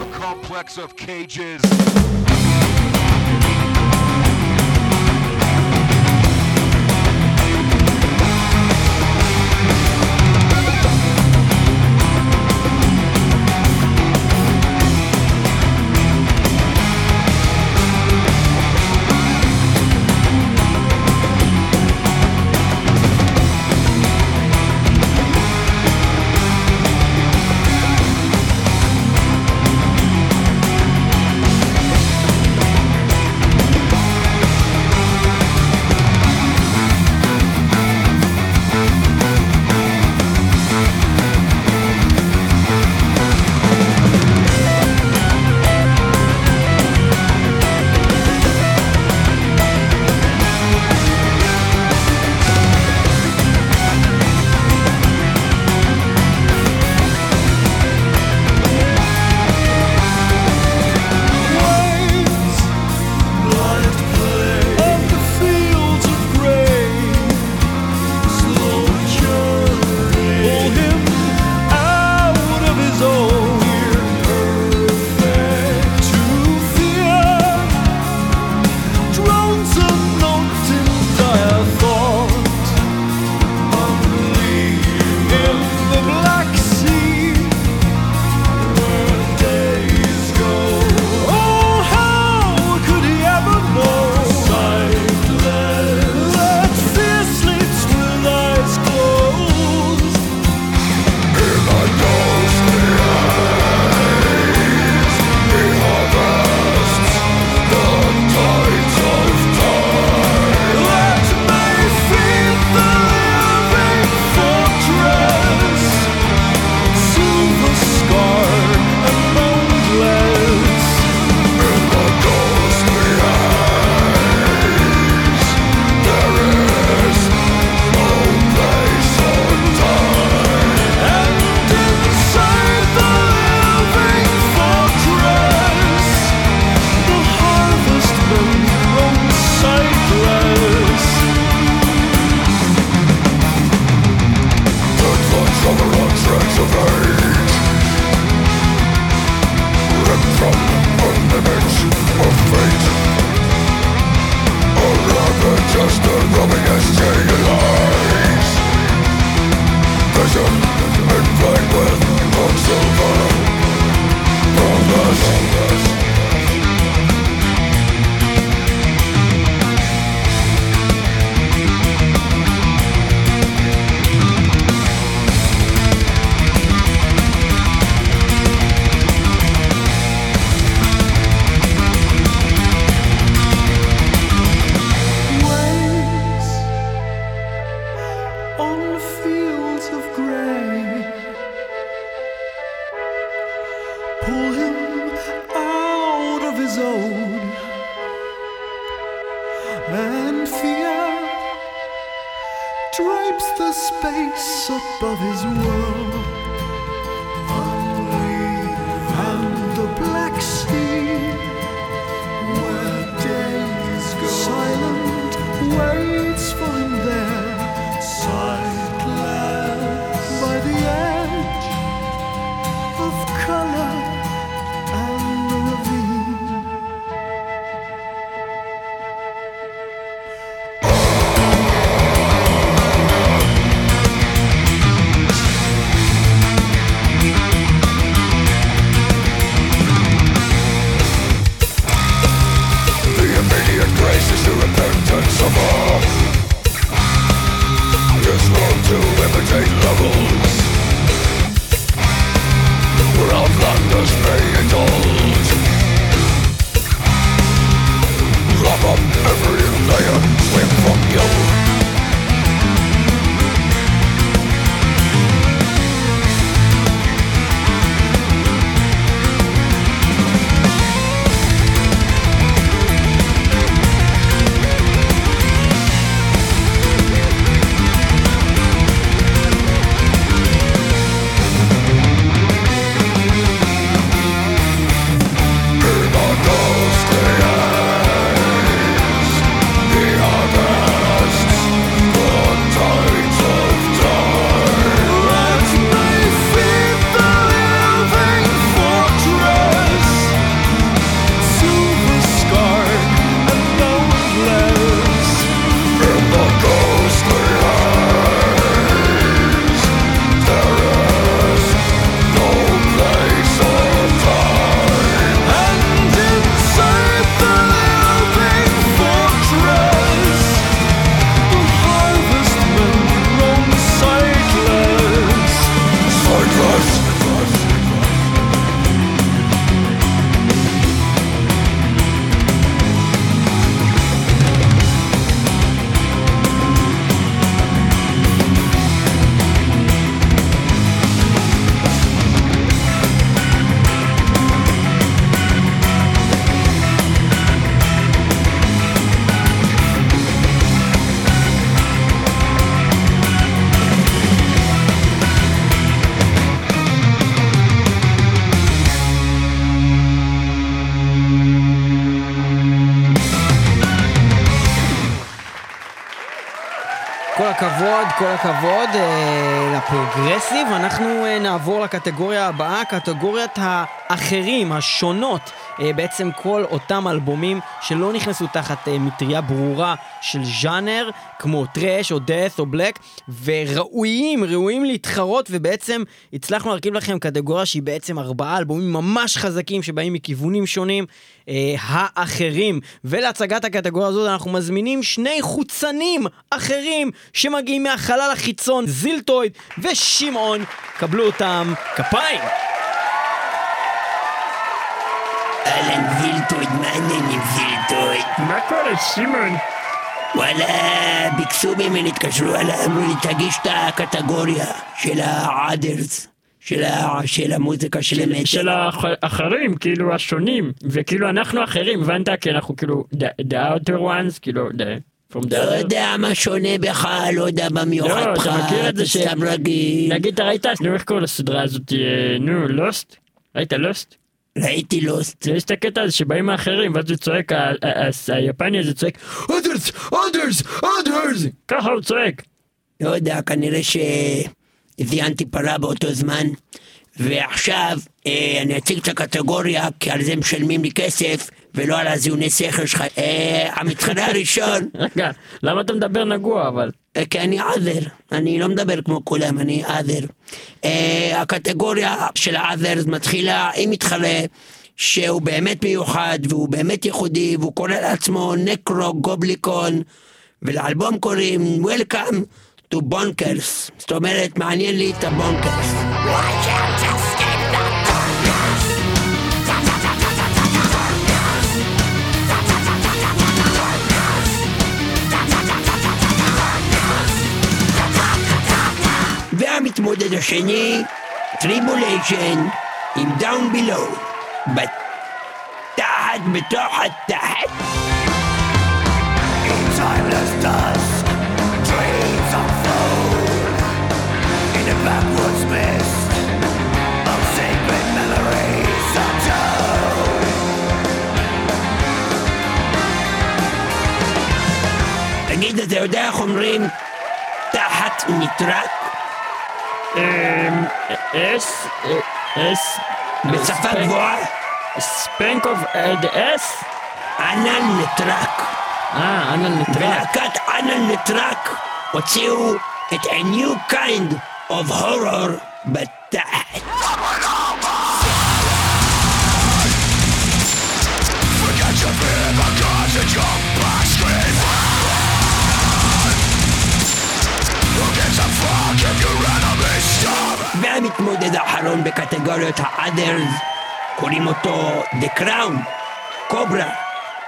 old and fear drapes the space above his world. הכבוד, אה, ל progressive. אנחנו אה, נעבור לקטגוריה הבאה, קטגוריית האחרים, השונות. אה, בעצם כל אותם אלבומים שלא נכנסו תחת אה, מטריה ברורה של ז'אנר, כמו thrash או death או black, וראויים, ראויים להתחרות, ובעצם הצלחנו להרכיב לכם קטגוריה שהיא בעצם ארבעה אלבומים ממש חזקים שבאים מכיוונים שונים, אה, האחרים. ולהצגת הקטגוריה הזאת אנחנו מזמינים שני חוצנים אחרים שמגיעים מהחלל החיצון, Ziltoid ושמעון. קבלו אותם, כפיים! אהלן זילטויד, מה העניינים זילטויד? מה קורה, שמעון? וואלה, ביקשו ממני, התקשרו אליי, אמרו לי, תגיש את הקטגוריה של העדרס, של, ה... של המוזיקה של המטר. של האחרים, כאילו השונים, וכאילו אנחנו אחרים, הבנת? כי אנחנו כאילו, the, the outer ones, כאילו, the, from the לא יודע מה שונה בך, לא יודע מה מיוחד לא, בך, אתה מכיר את. סתם רגיל. נגיד, אתה ראית, נו, איך קוראים לסדרה הזאת, אה, נו, לוסט? ראית לוסט? ראיתי לוסט. יש את הקטע הזה שבאים האחרים, ואז הוא צועק, היפני הזה צועק, others, others, others! ככה הוא צועק. לא יודע, כנראה שזיינתי פרה באותו זמן. ועכשיו אה, אני אציג את הקטגוריה, כי על זה משלמים לי כסף, ולא על הזיוני שכל שלך. אה, המתחרה הראשון, <laughs> רגע, למה אתה מדבר נגוע אבל? אה, כי אני עזר, אני לא מדבר כמו כולם, אני עזר. אה, הקטגוריה של העזר מתחילה עם מתחרה. שהוא באמת מיוחד והוא באמת ייחודי והוא קורא לעצמו נקרו גובליקון ולאלבום קוראים Welcome to Bonkers זאת אומרת מעניין לי את הבונקרס המתמודד השני, Tribulation, עם Down Below. בתחת, בתוך התחת. In timeless dust, dreams unfold. In the backwoods mist, of sacred memories untold. תגיד, אתה יודע איך אומרים תחת נטרק? אס, אס, בשפה גבוהה? ספנק אוף דה אס? ענן נטרק. אה, אנא נטרק. ולהקת ענן נטרק הוציאו את a new kind of horror בתחת. והמתמודד האחרון בקטגוריות ה-others קוראים אותו The Crown, קוברה,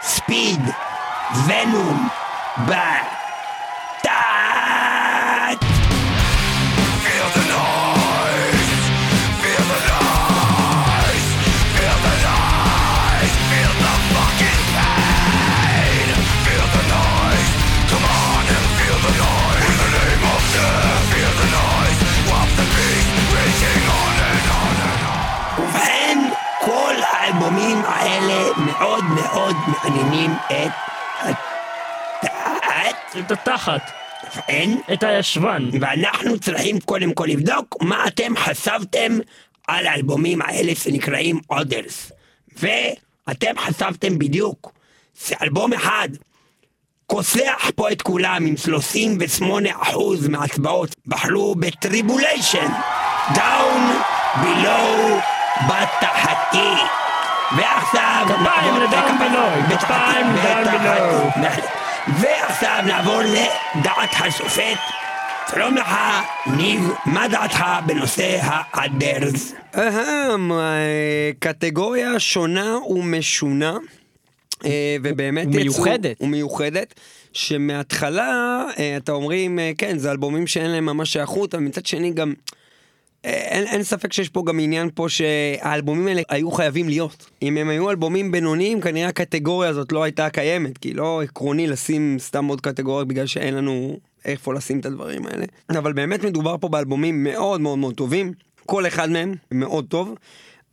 ספיד, ונום, בתת! מאוד מאוד מעניינים את התת, את התחת, אין, את הישבן. ואנחנו צריכים קודם כל לבדוק מה אתם חשבתם על האלבומים האלה שנקראים Others. ואתם חשבתם בדיוק, זה אלבום אחד כוסח פה את כולם עם 38% מההצבעות בחרו ב Tribulation, Down, בילו, בתחתי. ועכשיו... כפיים לדאון בלוי, כפיים בתחתי, בלוי. ועכשיו נעבור לדעת השופט. שלום לך, ניב, מה דעתך בנושא האדרס? אהם, אה, קטגוריה שונה ומשונה, אה, ובאמת יצאו- ומיוחדת. ומיוחדת, שמההתחלה אה, אתה אומרים, כן, זה אלבומים שאין להם ממש שייכות, אבל מצד שני גם... אה, אין, אין ספק שיש פה גם עניין פה שהאלבומים האלה היו חייבים להיות. אם הם היו אלבומים בינוניים, כנראה הקטגוריה הזאת לא הייתה קיימת, כי לא עקרוני לשים סתם עוד קטגוריה בגלל שאין לנו איפה לשים את הדברים האלה. אבל באמת מדובר פה באלבומים מאוד מאוד מאוד טובים, כל אחד מהם מאוד טוב.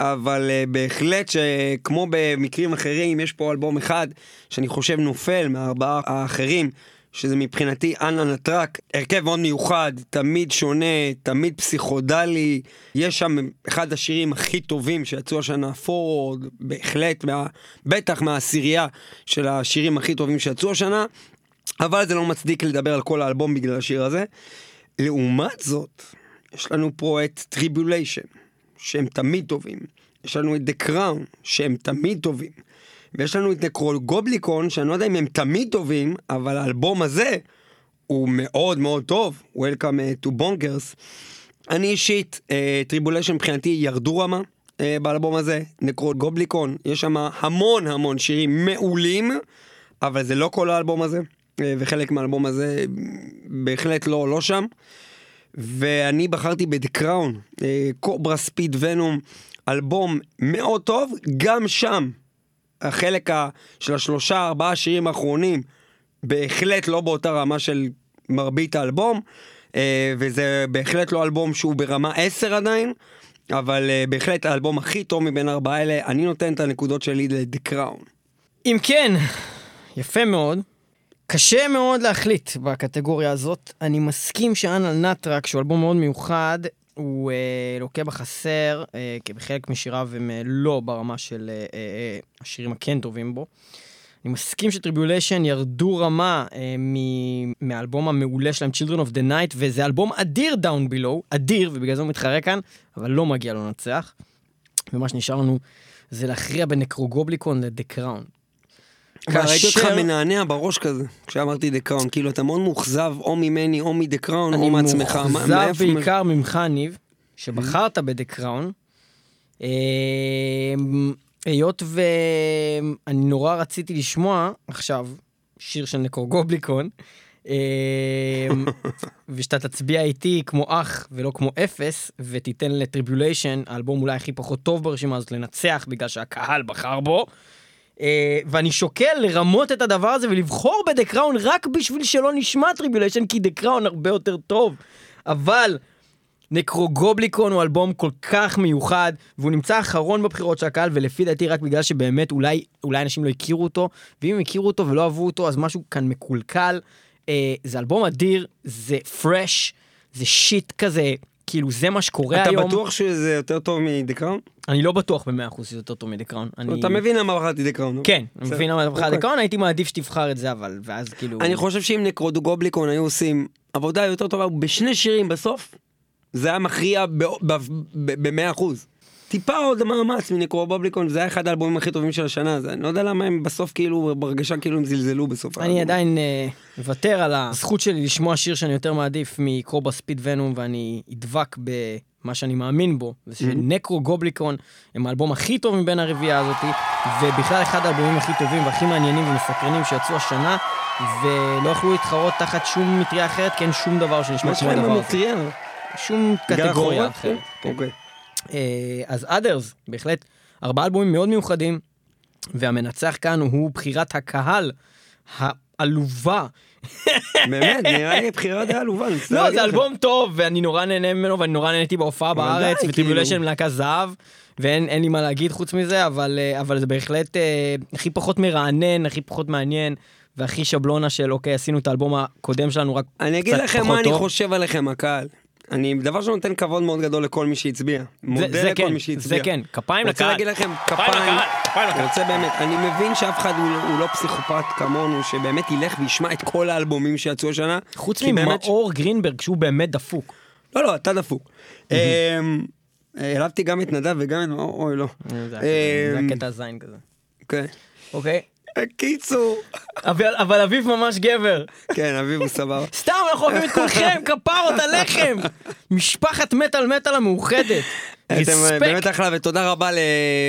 אבל uh, בהחלט שכמו במקרים אחרים, יש פה אלבום אחד שאני חושב נופל מהארבעה האחרים, שזה מבחינתי אנה נטרק, הרכב מאוד מיוחד, תמיד שונה, תמיד פסיכודלי, יש שם אחד השירים הכי טובים שיצאו השנה, פורוד, בהחלט, מה, בטח מהעשירייה של השירים הכי טובים שיצאו השנה, אבל זה לא מצדיק לדבר על כל האלבום בגלל השיר הזה. לעומת זאת, יש לנו פה את Tribulation, שהם תמיד טובים. יש לנו את The Crown, שהם תמיד טובים. ויש לנו את Nekrogoblikon, שאני לא יודע אם הם תמיד טובים, אבל האלבום הזה הוא מאוד מאוד טוב. Welcome אה, to Bonkers. אני אישית, Tribulation מבחינתי ירדו רמה אה, באלבום הזה. Nekrogoblikon, יש שם המון המון שירים מעולים, אבל זה לא כל האלבום הזה. וחלק מהאלבום הזה בהחלט לא, לא שם. ואני בחרתי ב"The Crown", Cobra Speed Venom, אלבום מאוד טוב, גם שם החלק של השלושה ארבעה שירים האחרונים בהחלט לא באותה רמה של מרבית האלבום, אה, וזה בהחלט לא אלבום שהוא ברמה 10 עדיין, אבל אה, בהחלט האלבום הכי טוב מבין הארבעה האלה, אני נותן את הנקודות שלי ל"דה קראון". אם כן, יפה מאוד. קשה מאוד להחליט בקטגוריה הזאת. אני מסכים שאנה נטרק, שהוא אלבום מאוד מיוחד, הוא אה, לוקה בחסר, אה, כי בחלק משיריו הם אה, לא ברמה של אה, אה, אה, השירים הכן טובים בו. אני מסכים ש Tribulation ירדו רמה אה, מ- מהאלבום המעולה שלהם, Children of the Night, וזה אלבום אדיר Down Below, אדיר, ובגלל זה הוא מתחרה כאן, אבל לא מגיע לו לנצח. ומה שנשאר לנו זה להכריע בין Nekrogoblikon ל The Crown. כבר ראיתי אותך כאשר- מנענע בראש כזה, כשאמרתי The Crown, כאילו אתה מאוד מאוכזב או ממני או מ The Crown או אני מעצמך. מה- מאוכזב בעיקר ממך, ניב, שבחרת ב The Crown. אמ, היות ואני נורא רציתי לשמוע עכשיו שיר של Nekrogoblikon, אמ, <laughs> ושאתה תצביע איתי כמו אח ולא כמו אפס, ותיתן ל Tribulation, האלבום אולי הכי פחות טוב ברשימה הזאת, לנצח בגלל שהקהל בחר בו. אה, ואני שוקל לרמות את הדבר הזה ולבחור ב The Crown רק בשביל שלא נשמע Tribulation, כי The Crown הרבה יותר טוב. אבל Nekrogoblikon הוא אלבום כל כך מיוחד, והוא נמצא אחרון בבחירות של הקהל, ולפי דעתי רק בגלל שבאמת אולי, אולי אנשים לא הכירו אותו, ואם הם הכירו אותו ולא אהבו אותו, אז משהו כאן מקולקל. אה, זה אלבום אדיר, זה fresh, זה shit כזה, כאילו זה מה שקורה אתה היום. בטוח שזה יותר טוב מ"The Crown"? אני לא בטוח במאה אחוז שזה יותר טוב מ The Crown. אני... אתה מבין למה בחרתי The Crown? כן, אני מבין למה אתה בחרת אוקיי. הייתי מעדיף שתבחר את זה, אבל, ואז כאילו... אני חושב שאם נקרודוגובליקון היו עושים עבודה יותר טובה בשני שירים בסוף, זה היה מכריע במאה אחוז. טיפה עוד מאמץ מנקרודוגובליקון, זה היה אחד האלבומים הכי טובים של השנה, אז אני לא יודע למה הם בסוף כאילו, בהרגשה כאילו הם זלזלו בסוף אני האלבום. עדיין אה, מוותר על הזכות שלי לשמוע שיר שאני יותר מעדיף מקרובה ספיד ונום, ואני אדבק במה שאני מאמין בו, זה שנקרו גובליקון הם האלבום הכי טוב מבין הרביעייה הזאתי, ובכלל אחד האלבומים הכי טובים והכי מעניינים ומסקרנים שיצאו השנה, ולא יכלו להתחרות תחת שום מטריה אחרת, כי אין שום דבר שנשמע מה כמו הדבר הזה. שום קטגוריה? אחרת. אוקיי. אה, אז אדרס, בהחלט, ארבעה אלבומים מאוד מיוחדים, והמנצח כאן הוא בחירת הקהל העלובה. באמת, נראה לי בחירה די עלובה, אני מצטער לא, זה. אלבום טוב, ואני נורא נהנה ממנו, ואני נורא נהניתי בהופעה בארץ, די, וטריבולשן כאילו. מלהקה זהב, ואין אין לי מה להגיד חוץ מזה, אבל, אה, זה בהחלט אה, הכי פחות מרענן, הכי פחות מעניין, והכי שבלונה של אוקיי, עשינו את האלבום הקודם שלנו, רק אני אגיד קצת לכם פחות מה אני טוב. חושב עליכם, הקהל. אני, דבר שנותן כבוד מאוד גדול לכל מי שהצביע. זה, מודה זה לכל כן, מי שהצביע. זה כן, כפיים רוצה לקהל. להגיד לכם, כפיים כפיים, לקהל. רוצה באמת, אני מבין שאף אחד הוא, הוא לא פסיכופת כמונו, שבאמת ילך וישמע את כל האלבומים שיצאו השנה. חוץ ממאור גרינברג, שהוא באמת דפוק. לא, לא, אתה דפוק. אמ, העלבתי גם את נדב וגם את אוי לא. זה הקטע- אמ, הקטע הזין כזה. אוקיי. קיצור. אבל אבל אביב ממש גבר. כן, אביב הוא סבבה. סתם, אנחנו אוהבים את כולכם, כפרות עליכם. משפחת מטאל מטאל המאוחדת. אתם אה. באמת אחלה ותודה רבה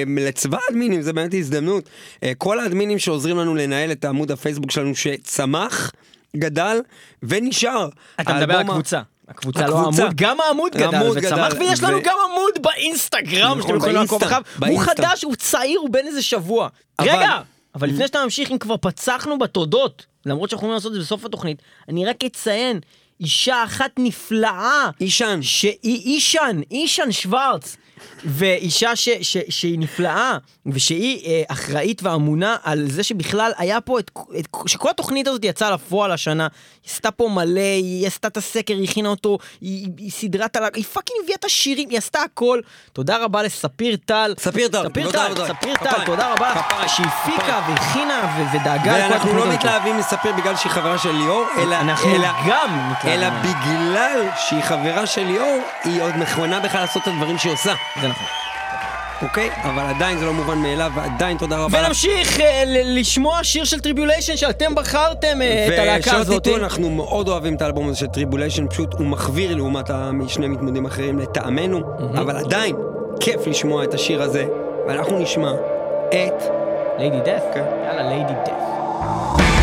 לצבא האדמינים, זה באמת הזדמנות. אה, כל האדמינים שעוזרים לנו לנהל את העמוד הפייסבוק שלנו שצמח, גדל ונשאר. אתה מדבר על האלבום ה- הקבוצה. הקבוצה לא. העמוד, גם העמוד גדל העמוד וצמח, גדל, ויש לנו ו- גם עמוד באינסטגרם שאתם נכון, יכולים לעקוב אחריו. הוא. חדש, הוא צעיר, הוא בן איזה שבוע. אבל- רגע! אבל לפני שאתה ממשיך, אם כבר פצחנו בתודות, למרות שאנחנו יכולים לעשות את זה בסוף התוכנית, אני רק אציין, אישה אחת נפלאה, אישן. שהיא אישן, אישן שוורץ, ואישה ש, ש, שהיא נפלאה, ושהיא אה, אחראית ואמונה על זה שבכלל היה פה את, את... שכל התוכנית הזאת יצאה לפועל השנה, היא עשתה פה מלא, היא עשתה את הסקר, היא הכינה אותו, היא, היא סידרה את ה... היא fucking הביאה את השירים, היא עשתה הכל. תודה רבה לספיר טל. ספיר טל, ספיר טל. ספיר טל, תודה רבה לך, שהפיקה. והכינה ו- ודאגה לכל ואנחנו לא. מתלהבים מספיר בגלל שהיא חברה של ליאור, אלא, אנחנו אלא, גם מתלהבים. אלא בגלל שהיא חברה של ליאור, היא עוד מוכנה בכלל לעשות את הדברים שהיא עושה, זה נכון. אוקיי? אבל עדיין זה לא מובן מאליו, ועדיין תודה רבה. ונמשיך אה, לשמוע שיר של Tribulation שאתם בחרתם אה, את הלהקה ושלא הזאת. תטעו, אנחנו מאוד אוהבים את האלבום הזה של Tribulation, פשוט הוא מחוויר לעומת שני מתמודדים אחרים לטעמנו, אבל עדיין, כיף לשמוע את השיר הזה, ואנחנו נשמע את... Lady Death? כן. יאללה, Lady Death.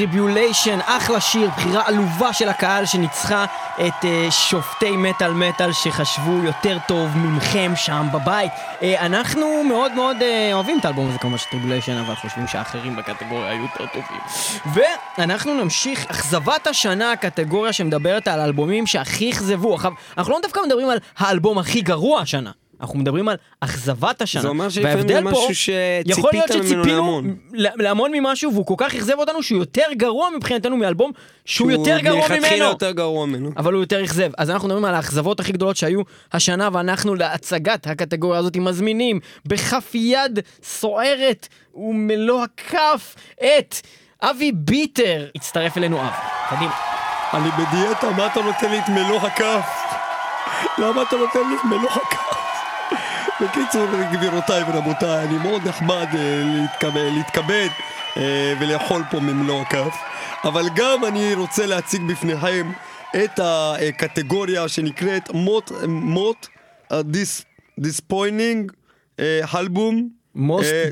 Tribulation, אחלה שיר, בחירה עלובה של הקהל שניצחה את uh, שופטי מטאל מטאל שחשבו יותר טוב ממכם שם בבית. Uh, אנחנו מאוד מאוד uh, אוהבים את האלבום הזה כמובן של Tribulation, אבל חושבים שהאחרים בקטגוריה היו יותר טובים. ואנחנו נמשיך, אכזבת השנה, הקטגוריה שמדברת על האלבומים שהכי אכזבו. אנחנו לא דווקא מדברים על האלבום הכי גרוע השנה. אנחנו מדברים על אכזבת השנה. זה אומר שלפעמים זה פה- משהו שציפית יכול להיות ממנו שציפינו להמון. להמון ממשהו והוא כל כך אכזב אותנו שהוא יותר גרוע מבחינתנו מאלבום שהוא יותר גרוע מלכתחילה ממנו. יותר גרוע ממנו. אבל הוא יותר אכזב. אז אנחנו מדברים על האכזבות הכי גדולות שהיו השנה, ואנחנו להצגת הקטגוריה הזאת מזמינים בכף יד סוערת ומלוא הכף את אבי ביטר. הצטרף אלינו אב. קדימה. אני בדיאטה, מה אתה נותן לי את מלוא הכף? למה אתה נותן לי את מלוא הכף? בקיצור, גבירותיי ורבותיי, אני מאוד נחמד אה, להתכבד, אה, ולאכול פה ממלוא הכף, אבל גם אני רוצה להציג בפניכם את הקטגוריה שנקראת מוט, מוט, דיס, דיספוינינג, אלבום, Most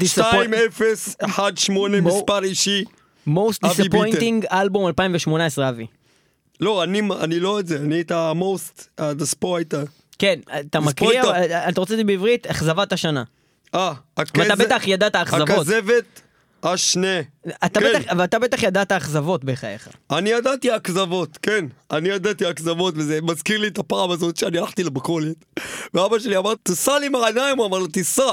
disappoint- 2018 מו- מספר אישי. most אבי disappointing אלבום 2018 אבי. לא, אני, אני לא את זה, אני את ה-most, ה-disappointer. כן, אתה מקריא. אבל אתה רוצה את זה בעברית? אכזבת השנה. אה, ואתה בטח ידעת אכזבות. הכזבת השנה. אתה כן. בטח, ואתה בטח ידעת אכזבות בחייך. אני ידעתי אכזבות, כן. אני ידעתי אכזבות, וזה מזכיר לי את הפעם הזאת שאני הלכתי למכולת. ואבא שלי אמר, תיסע לי עם העיניים, הוא אמר לו, תיסע.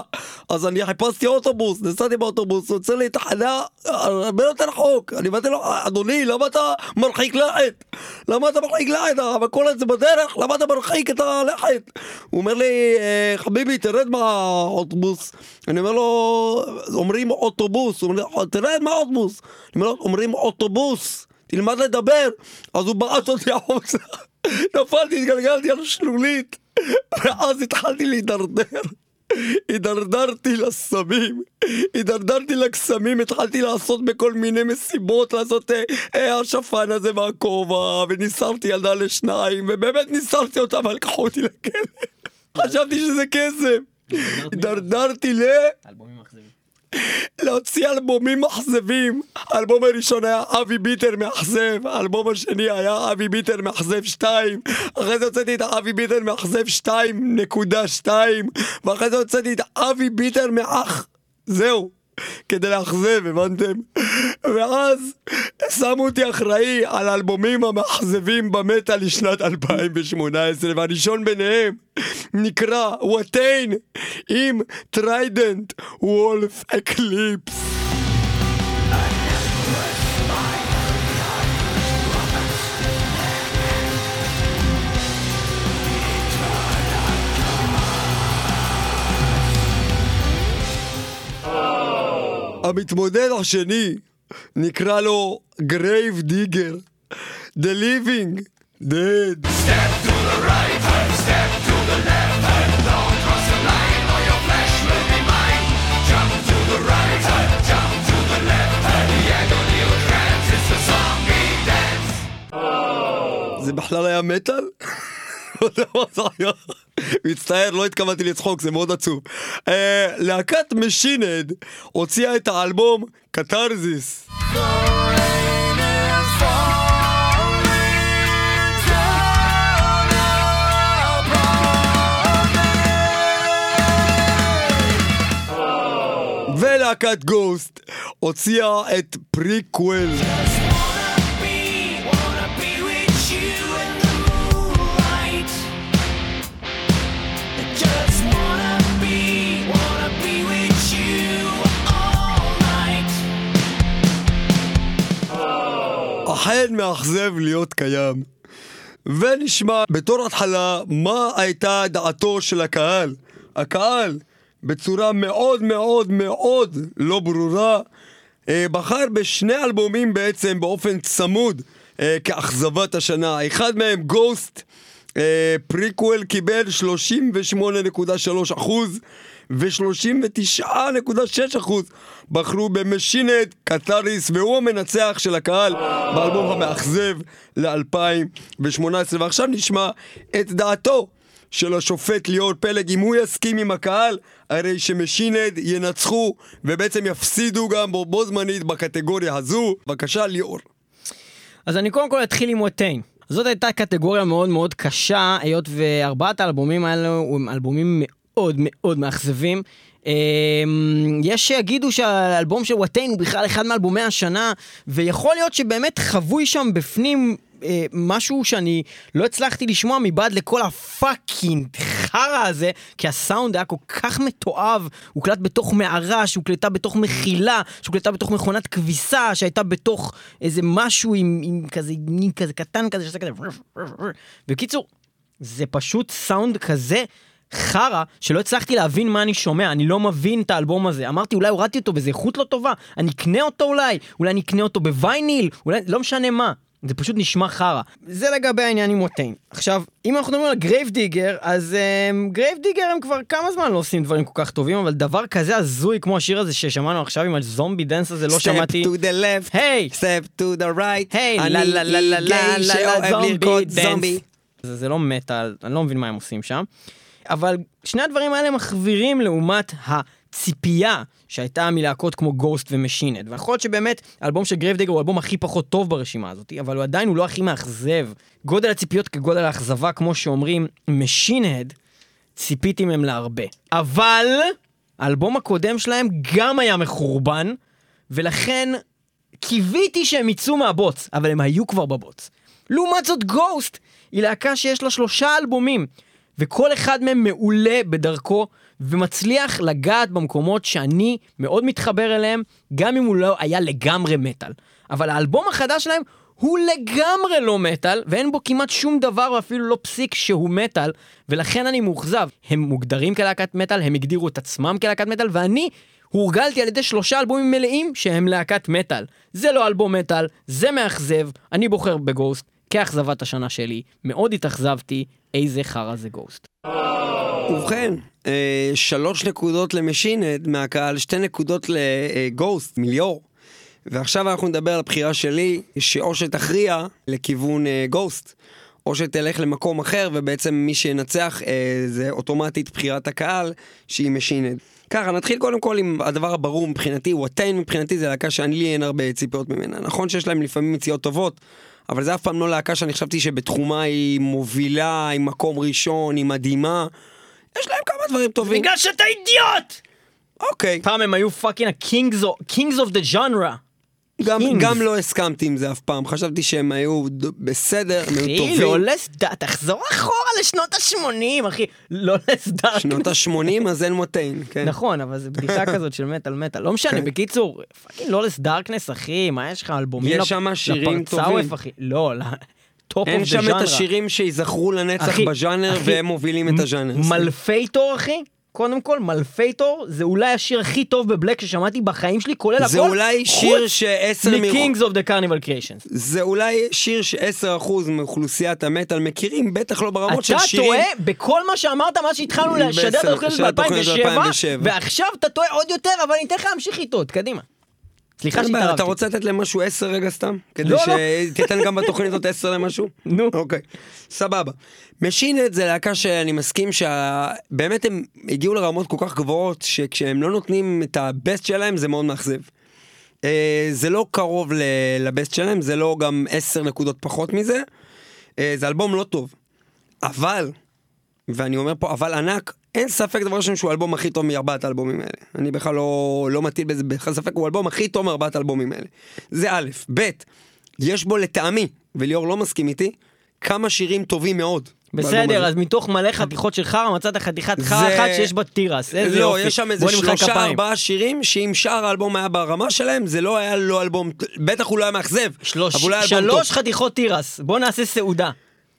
אז אני חיפשתי אוטובוס, נסעתי באוטובוס, הוא יוצא לי תחנה הרבה יותר רחוק. אני אמרתי לו, אדוני, למה אתה מרחיק לכת? למה אתה מרחיק לכת? המכולת זה בדרך, למה אתה מרחיק את הלכת? הוא אומר לי, "אה, חביבי, תרד מהאוטובוס. אני אומר לו, אומרים אוטובוס. הוא אומר לי, תרד מהאוטובוס. לו, אומרים אוטובוס. תלמד לדבר. אז הוא בעט אותי החוצה. <laughs> נפלתי, התגלגלתי על שלולית. ואז התחלתי להידרדר. הידרדרתי לסמים, הידרדרתי לקסמים, התחלתי לעשות בכל מיני מסיבות, לעשות אה, אה, השפן הזה מהכובע, וניסרתי ילדה לשניים, ובאמת ניסרתי אותה, אבל לקחו אותי לכלא. חשבתי שזה כסף. הידרדרתי ל... להוציא אלבומים מאכזבים. האלבום הראשון היה אבי ביטר מאכזב, האלבום השני היה אבי ביטר מאכזב 2, אחרי זה הוצאתי את אבי ביטר מאכזב 2.2, ואחרי זה הוצאתי את אבי ביטר מאח... זהו. כדי לאכזב, הבנתם? ואז שמו אותי אחראי על האלבומים המאכזבים במטאל לשנת 2018, והראשון ביניהם נקרא Watain עם Trident Wolf Eclipse. המתמודד השני נקרא לו Grave Digger The Living Dead. זה בכלל היה מטאל? <laughs> לא יודע מה זה היה. מצטער, לא התכוונתי לצחוק, זה מאוד עצוב. אה, להקת משינד הוציאה את האלבום קתרזיס. ולהקת גוסט הוציאה את פריקוול. אכן מאכזב להיות קיים. ונשמע בתור התחלה מה הייתה דעתו של הקהל. הקהל, בצורה מאוד מאוד מאוד לא ברורה, אה, בחר בשני אלבומים בעצם באופן צמוד אה, כאכזבת השנה. אחד מהם Ghost, אה, Prequelle קיבל 38.3 אחוז ו-39.6 אחוז בחרו במשינט קטריס והוא המנצח של הקהל באלבום המאכזב ל-2018 ועכשיו נשמע את דעתו של השופט ליאור פלג, אם הוא יסכים עם הקהל, הרי שמשינד ינצחו, ובעצם יפסידו גם בו בו זמנית בקטגוריה הזו. בבקשה, ליאור. אז אני קודם כל אתחיל עם ווטיין. זאת הייתה קטגוריה מאוד מאוד קשה, היות וארבעת האלבומים האלו הם אלבומים מאוד מאוד מאכזבים. אמ, יש שיגידו שהאלבום של ווטיין הוא בכלל אחד מאלבומי השנה, ויכול להיות שבאמת חבוי שם בפנים אה, משהו שאני לא הצלחתי לשמוע מבעד לכל הפאקינג חרא הזה, כי הסאונד היה כל כך מתועב, הוא קלט בתוך מערה, שהוקלטה בתוך מחילה, שהוקלטה בתוך מכונת כביסה, שהייתה בתוך איזה משהו עם, עם כזה, מין כזה קטן כזה, שעושה כזה... בקיצור, זה פשוט סאונד כזה חרא, שלא הצלחתי להבין מה אני שומע, אני לא מבין את האלבום הזה. אמרתי, אולי הורדתי אותו באיזה איכות לא טובה, אני אקנה אותו אולי, אולי אני אקנה אותו בוויניל, אולי, לא משנה מה. זה פשוט נשמע חרא. זה לגבי העניין עם Watain. עכשיו, אם אנחנו מדברים על Grave Digger, אז um, Grave Digger הם כבר כמה זמן לא עושים דברים כל כך טובים, אבל דבר כזה הזוי כמו השיר הזה ששמענו עכשיו עם ה Zombie Dance הזה, לא שמעתי. Step to the left, היי! step to the right. היי, אני לה לה לה לה לה לה לה Zombie Dance. זה, זה לא מטאל, אני לא מבין מה הם עושים שם. אבל שני הדברים האלה מחווירים לעומת הציפייה שהייתה מלהקות כמו Ghost ו Machine Head. ויכול להיות שבאמת האלבום של Grave Digger הוא האלבום הכי פחות טוב ברשימה הזאת, אבל הוא עדיין הוא לא הכי מאכזב. גודל הציפיות כגודל האכזבה, כמו שאומרים, Machine Head, ציפיתי מהם להרבה. אבל האלבום הקודם שלהם גם היה מחורבן, ולכן קיוויתי שהם יצאו מהבוץ, אבל הם היו כבר בבוץ. לעומת זאת גוסט היא להקה שיש לה שלושה אלבומים, וכל אחד מהם מעולה בדרכו, ומצליח לגעת במקומות שאני מאוד מתחבר אליהם, גם אם הוא לא היה לגמרי מטאל. אבל האלבום החדש שלהם הוא לגמרי לא מטאל, ואין בו כמעט שום דבר ואפילו לא פסיק שהוא מטאל, ולכן אני מאוכזב. הם מוגדרים כלהקת מטאל, הם הגדירו את עצמם כלהקת מטאל, ואני הורגלתי על ידי שלושה אלבומים מלאים שהם להקת מטאל. זה לא אלבום מטאל, זה מאכזב, אני בוחר בגוסט כאכזבת השנה שלי. מאוד התאכזבתי, איזה חרא זה גוסט. ובכן, אה, שלוש נקודות למשינד מהקהל, שתי נקודות לגוסט, מיליור. ועכשיו אנחנו נדבר על הבחירה שלי, שאו שתכריע לכיוון אה, גוסט, או שתלך למקום אחר, ובעצם מי שינצח אה, זה אוטומטית בחירת הקהל, שהיא Machine Head. ככה, נתחיל קודם כל עם הדבר הברור מבחינתי, Watain מבחינתי זה להקה שאני לי אין הרבה ציפיות ממנה. נכון שיש להם לפעמים מציאות טובות, אבל זה אף פעם לא להקה שאני חשבתי שבתחומה היא מובילה, היא מקום ראשון, היא מדהימה. יש להם כמה דברים טובים. בגלל שאתה אידיוט! אוקיי. פעם הם היו fucking ה-kings of the genre. גם. גם לא הסכמתי עם זה אף פעם, חשבתי שהם היו בסדר, הם היו אחי, טובים. לא לסדר, תחזור אחורה לשנות ה-80, אחי. לא לסדר. שנות ה-80 אז אין מוטיין, כן. נכון, אבל זה בדיחה <laughs> כזאת של מטאל מטאל. לא משנה, כן. בקיצור, פאקינג לולס דארקנס, אחי, מה יש לך, אלבומים יש לפ- שם שירים טובים. אחי. לא, טופ אוף אין דה שם ז'אנרה. את השירים שיזכרו לנצח אחי, בז'אנר אחי, והם מובילים את הז'אנר. מלפייטור, אחי? קודם כל, מלפייטור זה אולי השיר הכי טוב בבלק ששמעתי בחיים שלי, כולל הכל. זה אולי שיר שעשר מ-Kings of the Carnival Creations. זה אולי שיר ש-10% מאוכלוסיית המטאל מכירים, בטח לא ברמות של אתה שירים. טועה בכל מה שאמרת מאז שהתחלנו לשדר את התוכנית של התוכנית ב-2007, ב-2007. ועכשיו אתה טועה עוד יותר, אבל אני אתן לך להמשיך איתו, תקדימה. סליחה שהתערבתי. אתה רוצה לתת למשהו 10 רגע סתם? כדי לא, לא. שתיתן גם בתוכנית הזאת 10 למשהו? <laughs> נו. אוקיי, סבבה. משינט זה להקה שאני מסכים שבאמת הם הגיעו לרמות כל כך גבוהות, שכשהם לא נותנים את הבסט שלהם זה מאוד מאכזב. אה, זה לא קרוב לבסט שלהם, זה לא גם 10 נקודות פחות מזה. אה, זה אלבום לא טוב. אבל, ואני אומר פה אבל ענק, אין ספק דבר ראשון שהוא האלבום הכי טוב מארבעת האלבומים האלה. אני בכלל לא, לא מטיל בזה בכלל ספק, הוא האלבום הכי טוב מארבעת האלבומים האלה. זה א', ב', יש בו לטעמי, וליאור לא מסכים איתי, כמה שירים טובים מאוד. בסדר. אז מתוך מלא חתיכות של חרא מצאת חתיכת חרא זה- אחת שיש בה תירס. איזה לא, יופי. יש שם איזה שלושה. ארבעה שירים שאם שאר האלבום היה ברמה שלהם זה לא היה לו אלבום, בטח הוא לא היה מאכזב, שלוש- טוב. שלוש חתיכות תירס. בוא נעשה סעודה.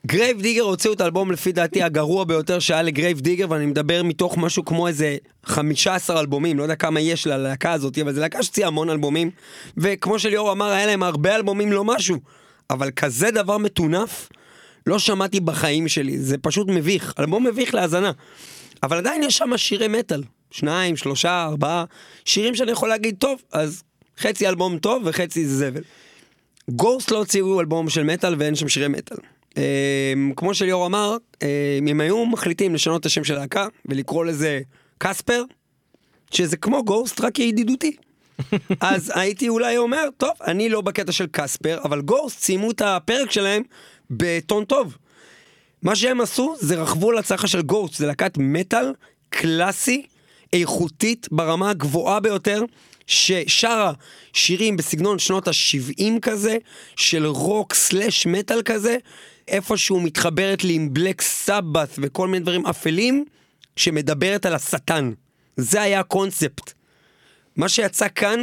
Grave Digger הוציאו את האלבום לפי דעתי הגרוע ביותר שהיה ל Grave Digger ואני מדבר מתוך משהו כמו איזה 15 אלבומים, לא יודע כמה יש ללהקה הזאת, אבל זו להקה שהוציאה המון אלבומים, וכמו שליאור אמר, היה להם הרבה אלבומים לא משהו, אבל כזה דבר מטונף, לא שמעתי בחיים שלי, זה פשוט מביך, אלבום מביך להאזנה. אבל עדיין יש שם שירי מטאל, שניים, שלושה, ארבעה, שירים שאני יכול להגיד, טוב, אז חצי אלבום טוב וחצי זה זבל. גוסט לא הוציאו אלבום של מטאל ואין שם שירי מטאל. אה, כמו שליאור אמר, אם היו מחליטים לשנות את השם של הלהקה ולקרוא לזה קספר, שזה כמו גוסט רק ידידותי. <laughs> אז הייתי אולי אומר, טוב, אני לא בקטע של קספר, אבל גוסט סיימו את הפרק שלהם בטון טוב. מה שהם עשו זה רכבו על הצלחה של גוסט, זה להקת מטאל קלאסי, איכותית, ברמה הגבוהה ביותר, ששרה שירים בסגנון שנות ה-70 כזה, של רוק סלאש מטאל כזה, איפשהו מתחברת לי עם בלק סבת וכל מיני דברים אפלים, שמדברת על השטן. זה היה הקונספט. מה שיצא כאן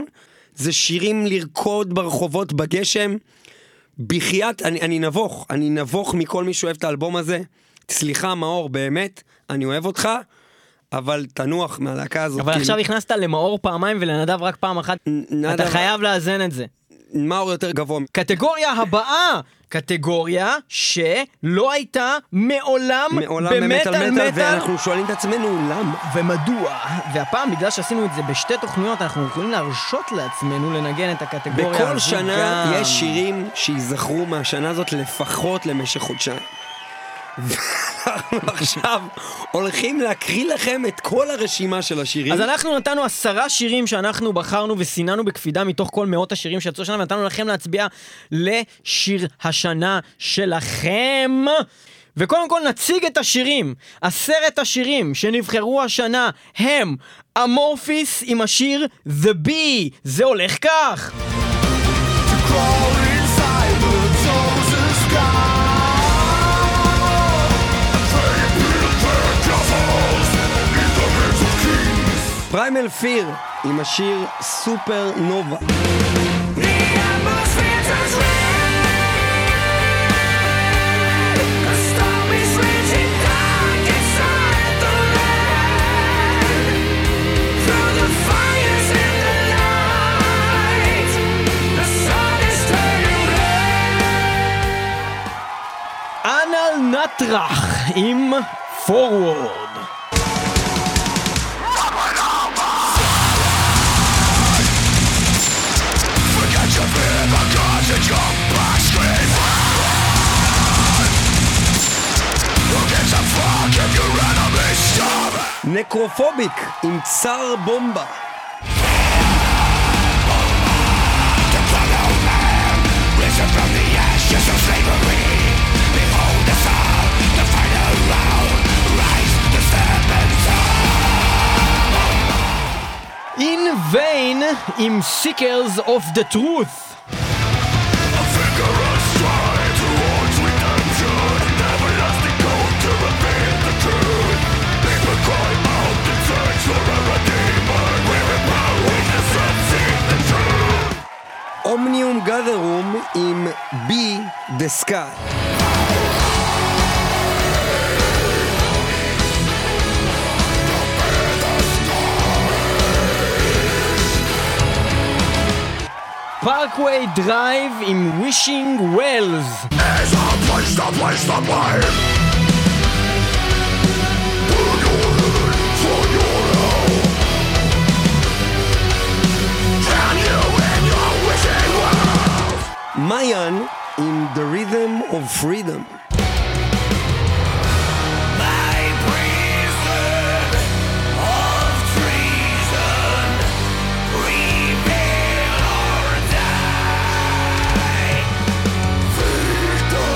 זה שירים לרקוד ברחובות בגשם. בחייאת, אני, אני נבוך, אני נבוך מכל מי שאוהב את האלבום הזה. סליחה, מאור, באמת, אני אוהב אותך, אבל תנוח מהלהקה הזאת. אבל כאילו, עכשיו הכנסת למאור פעמיים ולנדב רק פעם אחת. אתה חייב לאזן את זה. מאור יותר גבוה. קטגוריה הבאה, קטגוריה שלא הייתה מעולם, מעולם במטאל מטאל. ואנחנו שואלים את עצמנו למה. ומדוע? והפעם, בגלל שעשינו את זה בשתי תוכניות, אנחנו יכולים להרשות לעצמנו לנגן את הקטגוריה הזו בכל שנה גם. יש שירים שייזכרו מהשנה הזאת לפחות למשך חודשיים. ואנחנו עכשיו הולכים להקריא לכם את כל הרשימה של השירים. אז אנחנו נתנו עשרה שירים שאנחנו בחרנו וסיננו בקפידה מתוך כל מאות השירים שיצאו השנה, ונתנו לכם להצביע לשיר השנה שלכם. וקודם כל נציג את השירים. עשרת השירים שנבחרו השנה הם אמורפיס עם השיר The Bee. זה הולך כך. Crawl פריימל פיר עם השיר סופר נובה. The atmosphere turns red. נקרופוביק עם צר בומבה. In vain עם Seekers of the Truth. בי דה סקאי. פארקווי דרייב עם Wishing Wells. מעיין עם The Rhythm of Freedom. My prison of treason, rebel or die. Feed the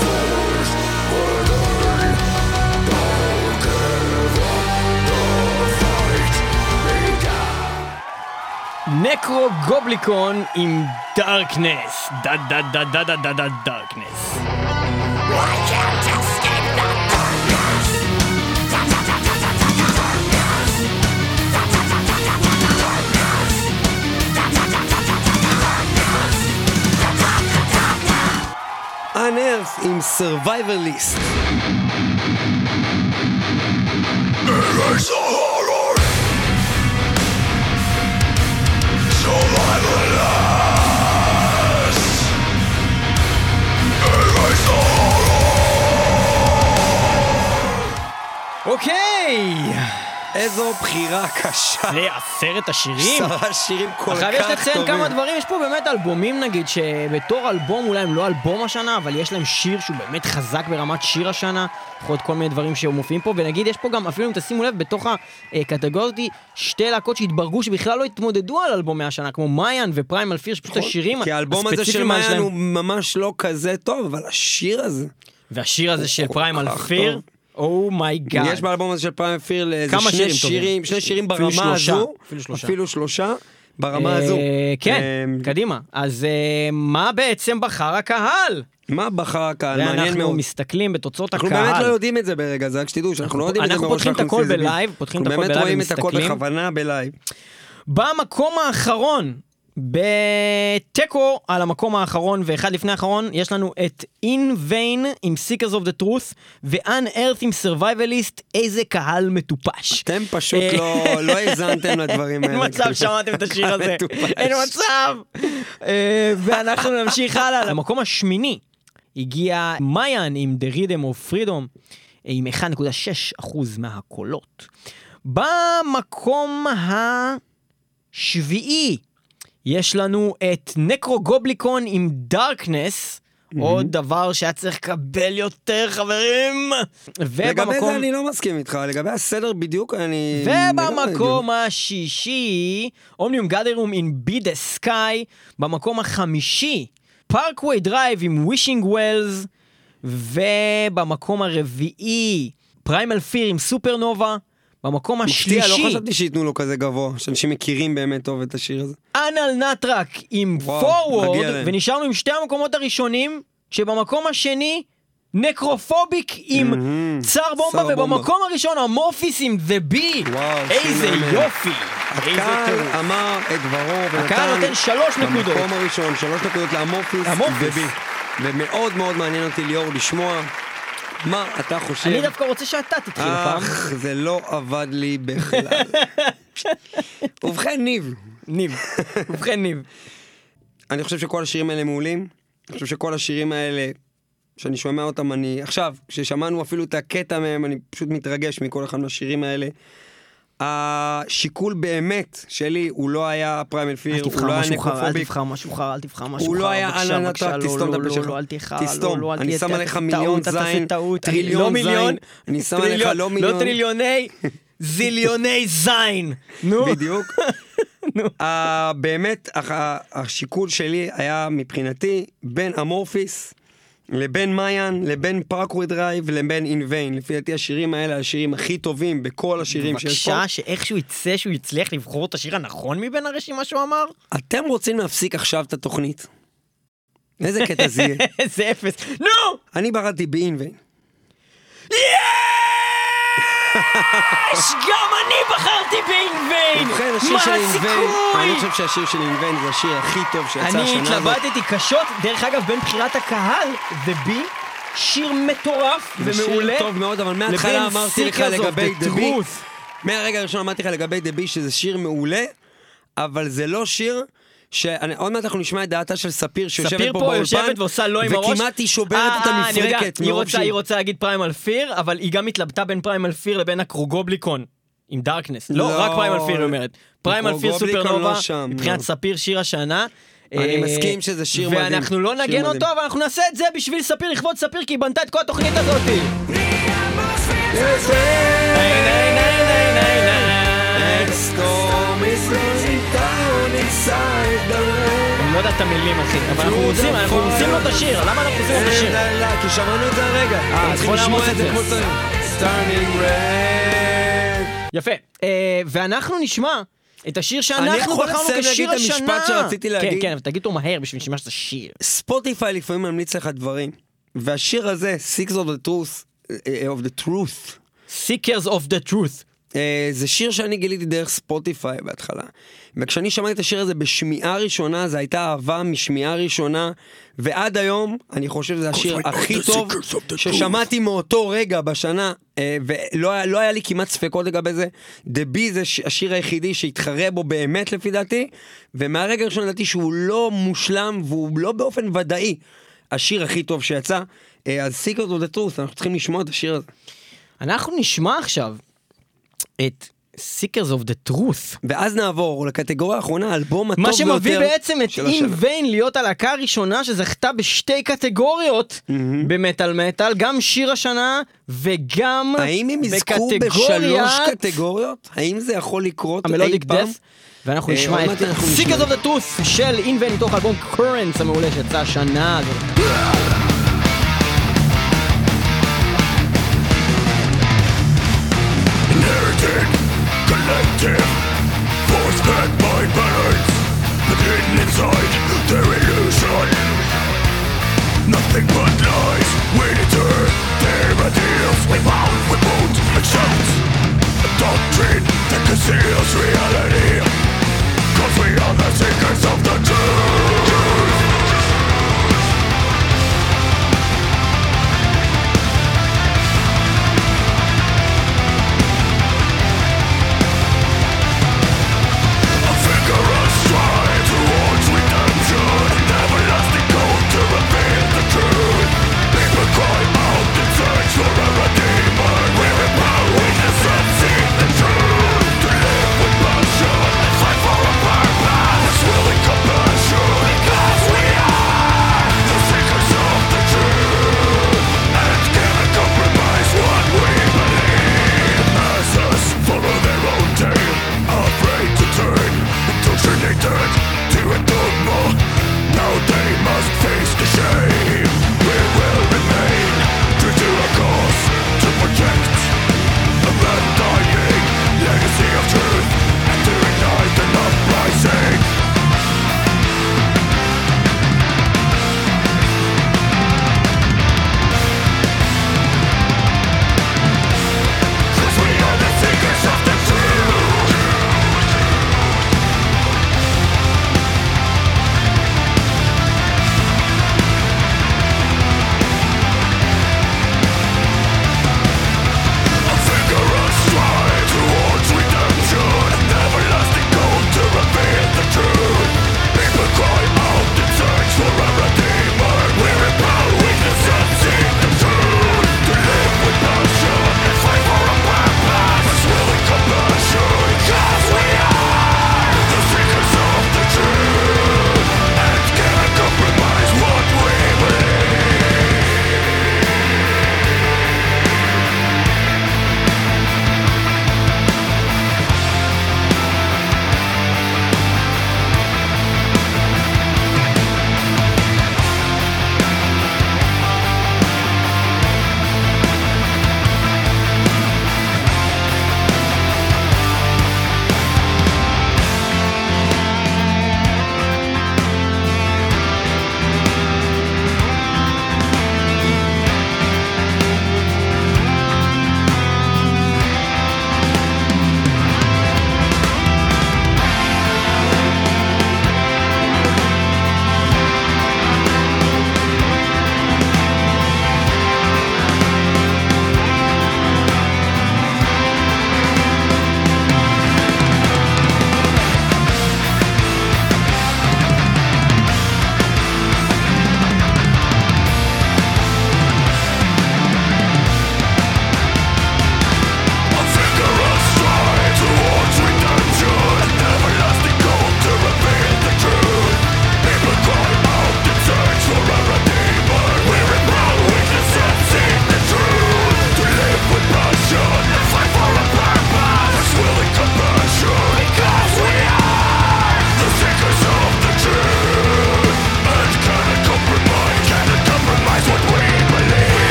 force within, don't give up the fight begun. Nekrogoblikon עם Darkness. דה דה דה דה דה דה דה Darkness. da da. אנרף עם Survivalist. אוקיי! איזו בחירה קשה. זה עשרת השירים? עשרה שירים כל עכשיו יש כך לציין טובים. כמה דברים, יש פה באמת אלבומים נגיד, שבתור אלבום אולי הם לא אלבום השנה, אבל יש להם שיר שהוא באמת חזק ברמת שיר השנה, יכול להיות כל מיני דברים שמופיעים פה, ונגיד יש פה גם, אפילו אם תשימו לב, בתוך הקטגוריה שתי להקות שהתברגו שבכלל לא התמודדו על אלבומי השנה, כמו MaYaN ו Primal Fear, שפשוט השירים נכון. כי האלבום הזה של MaYaN הוא ממש לא כזה טוב, אבל השיר הזה... והשיר הזה של Primal כך Fear, oh my god. יש באלבום הזה של Primal Fear איזה כמה שני שירים שירים. שני שירים אפילו ברמה שלושה, הזו, אפילו שלושה. אפילו שלושה, ברמה הזו. כן, אה, קדימה. אז אה, מה בעצם בחר הקהל? מה בחר הקהל? מעניין ואנחנו מאוד. מסתכלים בתוצאות אנחנו הקהל. באמת לא יודעים את זה ברגע זה, רק שתדעו שאנחנו לא יודעים את זה אנחנו פותחים את הכל עושים את זה ב live, פותחים את אנחנו הכל באמת ב live רואים את הכל ומסתכלים. בכוונה ב live. במקום האחרון, בתיקו על המקום האחרון ואחד לפני האחרון, יש לנו את In Vain עם Seekers of the Truth ו-Unearth עם Survivalist, איזה קהל מטופש. אתם פשוט אה, לא לא האזנתם לדברים אין האלה. מצב שמעתם את השיר הזה. אין מצב. אה, ואנחנו נמשיך הלאה. למקום השמיני הגיע מעיין עם The Rhythm of Freedom עם 1.6% מהקולות. במקום השביעי יש לנו את נקרו גובליקון עם דארקנס. עוד דבר שהיה צריך לקבל יותר חברים. לגבי ובמקום... זה אני לא מסכים איתך, לגבי הסדר בדיוק אני... לא ובמקום השישי, Omnium Gatherum עם Be The Sky. במקום החמישי, Parkway Drive עם Wishing Wells. ובמקום הרביעי, Primal Fear עם Supernova. במקום מפתיע, השלישי, לא חשבתי שייתנו לו כזה גבוה, שאנשים מכירים באמת טוב את השיר הזה. Anaal Nathrakh עם Forward. ונשארנו עם שתי המקומות הראשונים, שבמקום השני, Necrophobic עם. Tsar Bomba. ובמקום הראשון Amorphis עם The בי. איזה. יופי. הקהל. אמר את דברו. הקהל נותן שלוש נקודות. במקום הראשון, שלוש נקודות לאמורפיס. ובי. ומאוד מאוד מעניין אותי ליאור לשמוע מה אתה חושב. אני דווקא רוצה שאתה תתחיל הפעם. אך, זה לא עבד לי בכלל. <laughs> ובכן, ניב, ניב. ובכן ניב. אני חושב שכל השירים האלה מעולים. אני חושב שכל השירים האלה, שאני שומע אותם, אני... עכשיו, כששמענו אפילו את הקטע מהם, אני פשוט מתרגש מכל אחד מהשירים האלה. השיקול באמת שלי הוא לא היה פריימל אל פיר, הוא תבחר לא היה משהו חר, אל נקרופוביק. תבחר משהו חר, אל תבחר משהו חר. הוא לא היה בבקשה, אהלן בבקשה, נטרק, לא, תסתום את לא, הפה לא, שלך. לא, אל תבחר, לא, תסתום, לא, אל אני שם עליך מיליון זין. טריליון לא זין. אני שם עליך לא מיליון. לא טריליוני, זיליוני זין. <laughs> נו. בדיוק. <laughs> באמת, השיקול שלי היה מבחינתי בין אמורפיס לבין מעיין, לבין פארקווי דרייב, לבין אינוויין. לפי דעתי השירים האלה השירים הכי טובים בכל השירים שיש פה. בבקשה, שאיכשהו יצא שהוא יצליח לבחור את השיר הנכון מבין הרשימה שהוא אמר? אתם רוצים להפסיק עכשיו את התוכנית? איזה קטע זה יהיה? <laughs> איזה אפס. נו! אני בחרתי באינוויין. יש! גם אני בחרתי באינוויין! ובכן, השיר מה של אינוויין, אני? חושב שהשיר של אינוויין זה השיר הכי טוב שיצא השנה אני הזאת. התלבטתי קשות, דרך אגב, בין בחירת הקהל ובי, שיר מטורף זה שיר ומעולה. טוב מאוד, אבל מההתחלה אמרתי לך לגבי the דבי, Truth. מהרגע הראשון אמרתי לך לגבי דבי שזה שיר מעולה, אבל זה לא שיר שאני, עוד מעט אנחנו נשמע את דעתה של ספיר שיושבת ספיר פה פה באולפן, יושבת ועושה לא עם הראש. וכמעט היא שוברת אה, את אה, אני יודע, המפרקת היא רוצה- היא רוצה להגיד Primal Fear, אבל היא גם התלבטה בין Primal Fear לבין Nekrogoblikon. עם Darkness, לא, לא, רק Primal Fear היא אומרת. Primal Fear Supernova, לא מבחינת לא. ספיר שיר השנה. אני אה, מסכים שזה שיר מדהים. ואנחנו לא נגן. אותו, אבל אנחנו נעשה את זה בשביל ספיר, לכבוד ספיר, כי היא בנתה את כל התוכנית הזאת. היי, היי, יודע את המילים, אחי, אבל אנחנו רוצים, אנחנו רוצים לו את השיר, למה אנחנו רוצים לו את השיר? כי שמענו את זה הרגע. אז צריכים בוא נעמוס את זה. יפה. אה, ואנחנו נשמע את השיר שאנחנו יכול בחרנו לסיים כשיר להגיד את השנה. המשפט שרציתי להגיד? כן, כן, אבל תגיד אותו מהר בשביל שנשמע שזה שיר. ספוטיפיי לפעמים ממליץ לך דברים, והשיר הזה, Six of the Truth, אה, of the Truth, Seekers of the Truth. אה, זה שיר שאני גיליתי דרך ספוטיפיי בהתחלה. וכשאני שמעתי את השיר הזה בשמיעה ראשונה, זו הייתה אהבה משמיעה ראשונה, ועד היום, אני חושב שזה השיר הכי טוב ששמעתי מאותו רגע בשנה, אה, ולא היה- לא היה לי כמעט ספקות לגבי זה. The Bee זה השיר היחידי שהתחרה בו באמת לפי דעתי, ומהרגע הראשון ידעתי שהוא לא מושלם, והוא לא באופן ודאי השיר הכי טוב שיצא. אה, אז Secret of the Truth, אנחנו צריכים לשמוע את השיר הזה. אנחנו נשמע עכשיו את Seekers of the Truth. ואז נעבור לקטגוריה האחרונה, האלבום הטוב מה ביותר שמביא בעצם את של אין השנה. ויין להיות הלהקה הראשונה שזכתה בשתי קטגוריות במטאל מטאל, גם שיר השנה וגם האם הם יזכו בשלוש קטגוריות? האם זה יכול לקרות אי פעם? דף. ואנחנו אה, נשמע את. Seekers of the Truth של אין ויין מתוך אלבום קורנס המעולה שיצא השנה הזאת. Back by balance, but hidden inside their illusion. Nothing but lies, we deter their ideals. We bound, we won't accept a doctrine that conceals reality. Cause we are the seekers of the truth.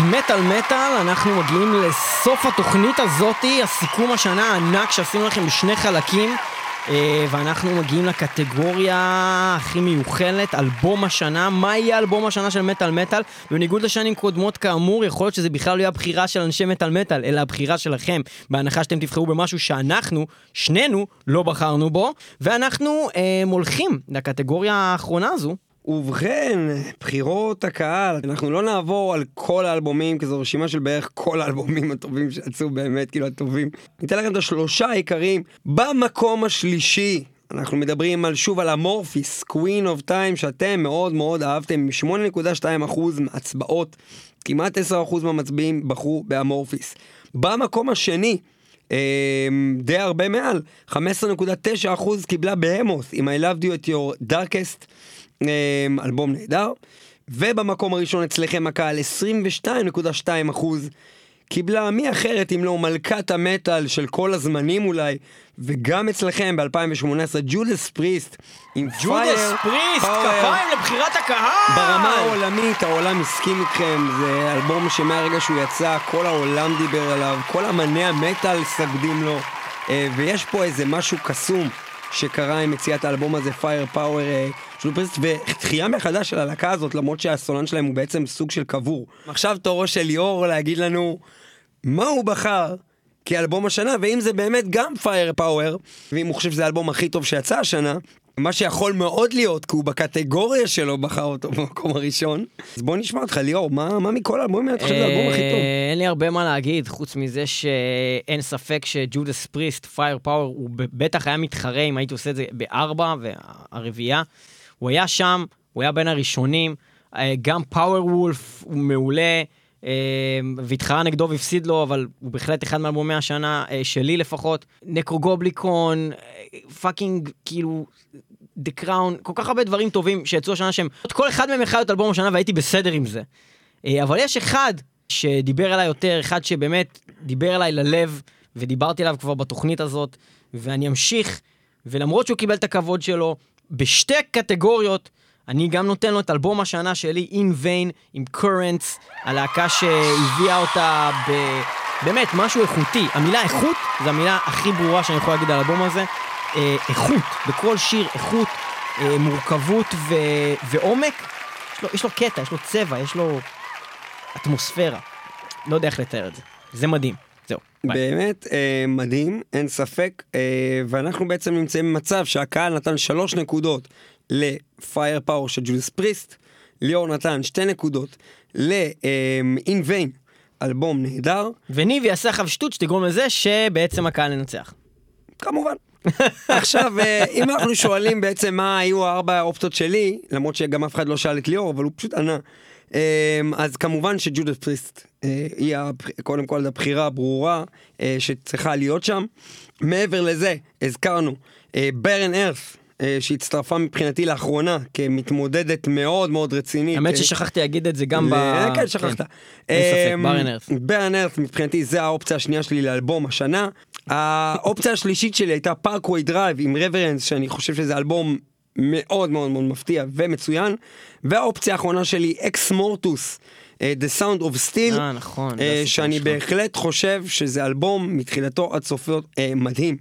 מטאל מטאל, אנחנו מגיעים לסוף התוכנית הזאתי, הסיכום השנה הענק שעשינו לכם בשני חלקים. אה, ואנחנו מגיעים לקטגוריה הכי מיוחלת, אלבום השנה. מה יהיה אלבום השנה של מטאל מטאל? בניגוד לשנים קודמות כאמור, יכול להיות שזה בכלל לא יהיה הבחירה של אנשי מטאל מטאל, אלא הבחירה שלכם, בהנחה שאתם תבחרו במשהו שאנחנו, שנינו, לא בחרנו בו, ואנחנו אה, הולכים לקטגוריה האחרונה הזו. ובכן, בחירות הקהל, אנחנו לא נעבור על כל האלבומים, כי זו רשימה של בערך כל האלבומים הטובים שיצאו באמת, כאילו הטובים. ניתן לכם את השלושה העיקריים. במקום השלישי, אנחנו מדברים על, שוב על המורפיס, Queen of Time, שאתם מאוד מאוד אהבתם, עם 8.2% מההצבעות, כמעט 10% מהמצביעים בחרו באמורפיס. במקום השני, אה, די הרבה מעל, 15.9% קיבלה בהמוס, עם I Loved You at Your Darkest. אמ, אלבום נהדר, ובמקום הראשון אצלכם הקהל 22.2 אחוז. קיבלה מי אחרת אם לא מלכת המטאל של כל הזמנים אולי, וגם אצלכם ב-2018 ג'ודס פריסט עם ג'ודס פריסט. כפיים לבחירת הקהל! ברמה העולמית, העולם הסכים איתכם, זה אלבום שמהרגע שהוא יצא, כל העולם דיבר עליו, כל אמני המטאל סגדים לו, אה, ויש פה איזה משהו קסום שקרה עם מציאת האלבום הזה, Firepower של Priest, ותחייה מחדש של הלהקה הזאת, למרות שהסולן שלהם הוא בעצם סוג של קבור. עכשיו תורו של ליאור להגיד לנו מה הוא בחר. כאלבום השנה, ואם זה באמת גם Firepower, ואם הוא חושב שזה האלבום הכי טוב שיצא השנה, מה שיכול מאוד להיות, כי הוא בקטגוריה שלו בחר אותו במקום הראשון. אז בוא נשמע אותך, ליאור, מה, מה מכל האלבומים אתה חושב האלבום הכי טוב? אה, אין לי הרבה מה להגיד, חוץ מזה שאין ספק ש Judas Priest, Firepower, הוא בטח היה מתחרה אם הייתי עושה את זה בארבע, והרביעייה. הוא היה שם, הוא היה בין הראשונים, אה, גם Powerwolf הוא מעולה. אה, והתחרה נגדו והפסיד לו, אבל הוא בהחלט אחד מאלבומי השנה, אה, שלי לפחות. Nekrogoblikon, אה, fucking, כאילו, The Crown, כל כך הרבה דברים טובים שיצאו השנה שהם, כל אחד מהם יכול להיות אלבום השנה והייתי בסדר עם זה. אה, אבל יש אחד שדיבר אליי יותר, אחד שבאמת דיבר אליי ללב, ודיברתי עליו כבר בתוכנית הזאת, ואני אמשיך, ולמרות שהוא קיבל את הכבוד שלו, בשתי קטגוריות, אני גם נותן לו את אלבום השנה שלי, In Vain, עם Currents, הלהקה שהביאה אותה ב... באמת, משהו איכותי. המילה איכות זו המילה הכי ברורה שאני יכול להגיד על האלבום הזה. אה, איכות, בכל שיר איכות, אה, מורכבות ו... ועומק. יש לו, יש לו קטע, יש לו צבע, יש לו אטמוספירה. לא יודע איך לתאר את זה. זה מדהים. זהו. ביי. באמת אה, מדהים, אין ספק, אה, ואנחנו בעצם נמצאים במצב שהקהל נתן שלוש נקודות לפייר פאוור של ג'ודס פריסט, ליאור נתן שתי נקודות ל-In Vain, אלבום נהדר, וניב יעשה עכשיו שטות שתגרום לזה שבעצם הקהל ינצח. כמובן. <laughs> עכשיו, אה, אם אנחנו שואלים בעצם מה היו הארבע האופציות שלי, למרות שגם אף אחד לא שאל את ליאור, אבל הוא פשוט ענה. אה, אז כמובן שג'ודס פריסט אה, היא קודם כל הבחירה הברורה אה, שצריכה להיות שם. מעבר לזה, הזכרנו, ברן ארף. שהצטרפה מבחינתי לאחרונה כמתמודדת מאוד מאוד רצינית. האמת אה, ששכחתי להגיד את זה גם ב... ל- כן, שכחת. אין ספק, ברן ארף. Unearth מבחינתי זה האופציה השנייה שלי לאלבום השנה. האופציה השלישית שלי הייתה Parkway Drive עם Reverence, שאני חושב שזה אלבום מאוד מאוד מאוד מפתיע ומצוין. והאופציה האחרונה שלי, Exmortus. אה, The Sound of Steel, אה, נכון, אה, שאני. בהחלט חושב שזה אלבום מתחילתו עד סופו אה, מדהים.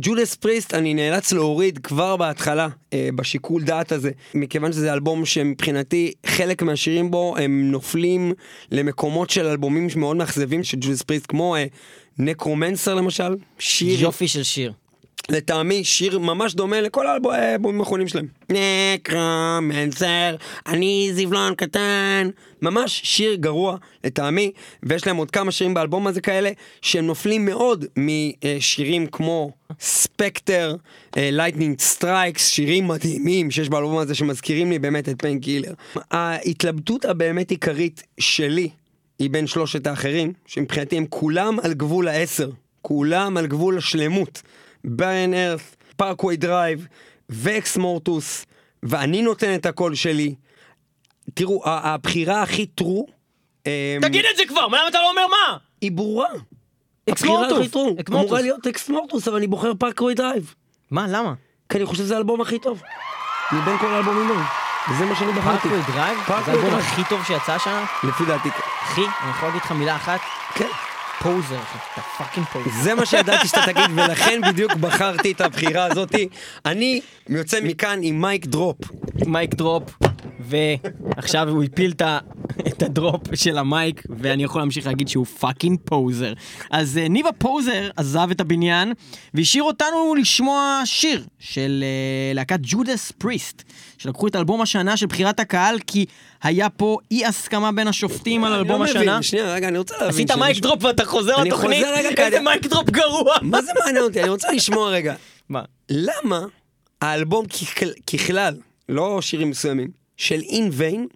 Judas Priest אני נאלץ להוריד כבר בהתחלה אה, בשיקול דעת הזה מכיוון שזה אלבום שמבחינתי חלק מהשירים בו הם נופלים למקומות של אלבומים מאוד מאכזבים של Judas Priest כמו אה, Necromancer למשל שיר יופי של שיר. לטעמי שיר ממש דומה לכל האלבומים האחרונים שלהם. Necromancer, אני זבלון קטן. ממש שיר גרוע לטעמי, ויש להם עוד כמה שירים באלבום הזה כאלה, שהם נופלים מאוד משירים כמו Spectre, Lightning Strikes, שירים מדהימים שיש באלבום הזה שמזכירים לי באמת את Painkiller. ההתלבטות הבאמת עיקרית שלי היא בין שלושת האחרים, שמבחינתי הם כולם על גבול העשר. כולם על גבול השלמות. Unearth, Parkway Drive ו Exmortus, ואני נותן את הקול שלי. תראו, הבחירה הכי true, אמ, תגיד את זה כבר, מה למה אתה לא אומר מה? היא ברורה. Exmortus. אמורה להיות Exmortus, אבל אני בוחר Parkway Drive. מה, למה? כי אני חושב שזה האלבום הכי טוב. מבין כל האלבומים האלה. וזה מה שאני בחרתי. Parkway Drive? זה האלבום. הכי טוב שיצא השנה? לפי דעתי. כן. אחי, אני יכול להגיד לך מילה אחת? כן. poser. אתה fucking poser. זה מה שידעתי שאתה תגיד, ולכן בדיוק בחרתי את הבחירה הזאתי. אני יוצא מכאן עם mic drop. mic drop, ועכשיו הוא הפיל את ה- את ה drop של ה mic, ואני יכול להמשיך להגיד שהוא fucking poser. אז אה, ניב ה poser עזב את הבניין, והשאיר אותנו לשמוע שיר של אה, להקת Judas Priest, שלקחו את אלבום השנה של בחירת הקהל, כי היה פה אי הסכמה בין השופטים על אני אלבום לא השנה. מבין, שנייה, רגע, אני רוצה להבין. עשית mic drop ואתה חוזר אני לתוכנית? איזה mic drop גרוע. מה זה מעניין אותי? אני רוצה לשמוע רגע. מה? למה האלבום ככל- ככלל, לא שירים מסוימים, של In Vain,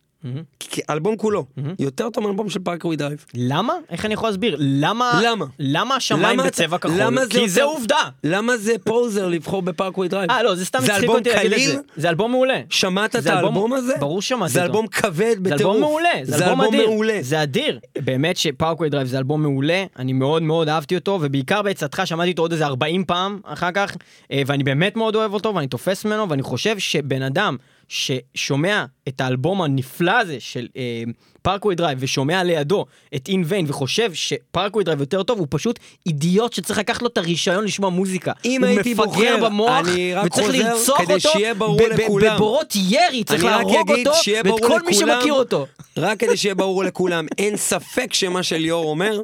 האלבום כולו, יותר טוב מאלבום של Parkway Drive. למה? איך אני יכול להסביר? למה? למה? למה השמיים בצבע כחול? זה כי זה עובדה. למה זה poser לבחור ב Parkway Drive? אה, לא, זה סתם זה הצחיק אלבום אותי להגיד את? זה. זה אלבום מעולה. שמעת את זה אלבום- האלבום הזה? ברור ששמעתי זה. אלבום כבד זה בטירוף. אלבום מעולה, זה אלבום. מעולה. זה אדיר. באמת ש Parkway Drive זה אלבום מעולה, אני מאוד מאוד אהבתי אותו, ובעיקר בעצתך שמעתי אותו עוד איזה 40 פעם אחר כך, אה, ואני באמת מאוד אוהב אותו, ואני תופס ממנו, ואני חושב שבן אדם ששומע את האלבום הנפלא הזה של אה, Parkway Drive, ושומע לידו את In Vain, וחושב ש Parkway Drive יותר טוב, הוא פשוט אידיוט שצריך לקחת לו את הרישיון לשמוע מוזיקה. אם הוא הייתי מפגר בוחר, במוח, אני רק וצריך לרצוח אותו. בבורות ירי, צריך להרוג אותו, ואת כל מי לכולם, שמכיר אותו. רק כדי שיהיה ברור לכולם, אין ספק שמה שליאור אומר,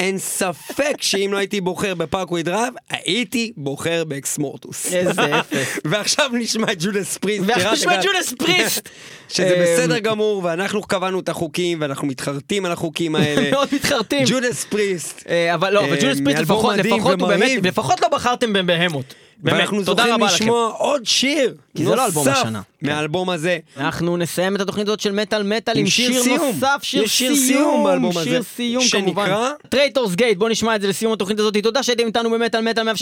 אין ספק שאם לא הייתי בוחר ב Parkway Drive, הייתי בוחר ב Exmortus. איזה אפס. <laughs> ועכשיו נשמע את Judas Priest. ועכשיו נשמע את. Judas Priest. <laughs> שזה אמ, בסדר גמור, ואנחנו קבענו את החוקים, ואנחנו מתחרטים על החוקים <laughs> האלה. מאוד מתחרטים. Judas Priest. אה, אבל לא, אבל אה, Judas Priest לפחות, לפחות הוא באמת. לפחות לא בחרתם בבהמות. באמת, ואנחנו תודה רבה לכם. לשמוע עוד שיר כי זה לא אלבום השנה. מהאלבום הזה. אנחנו נסיים את התוכנית הזאת של מטאל מטאל עם שיר. נוסף, שיר סיום שיר סיום? כמובן. Traitors Gate, בוא נשמע את זה לסיום התוכנית הזאת. תודה שהייתם איתנו במטאל מטאל 106.2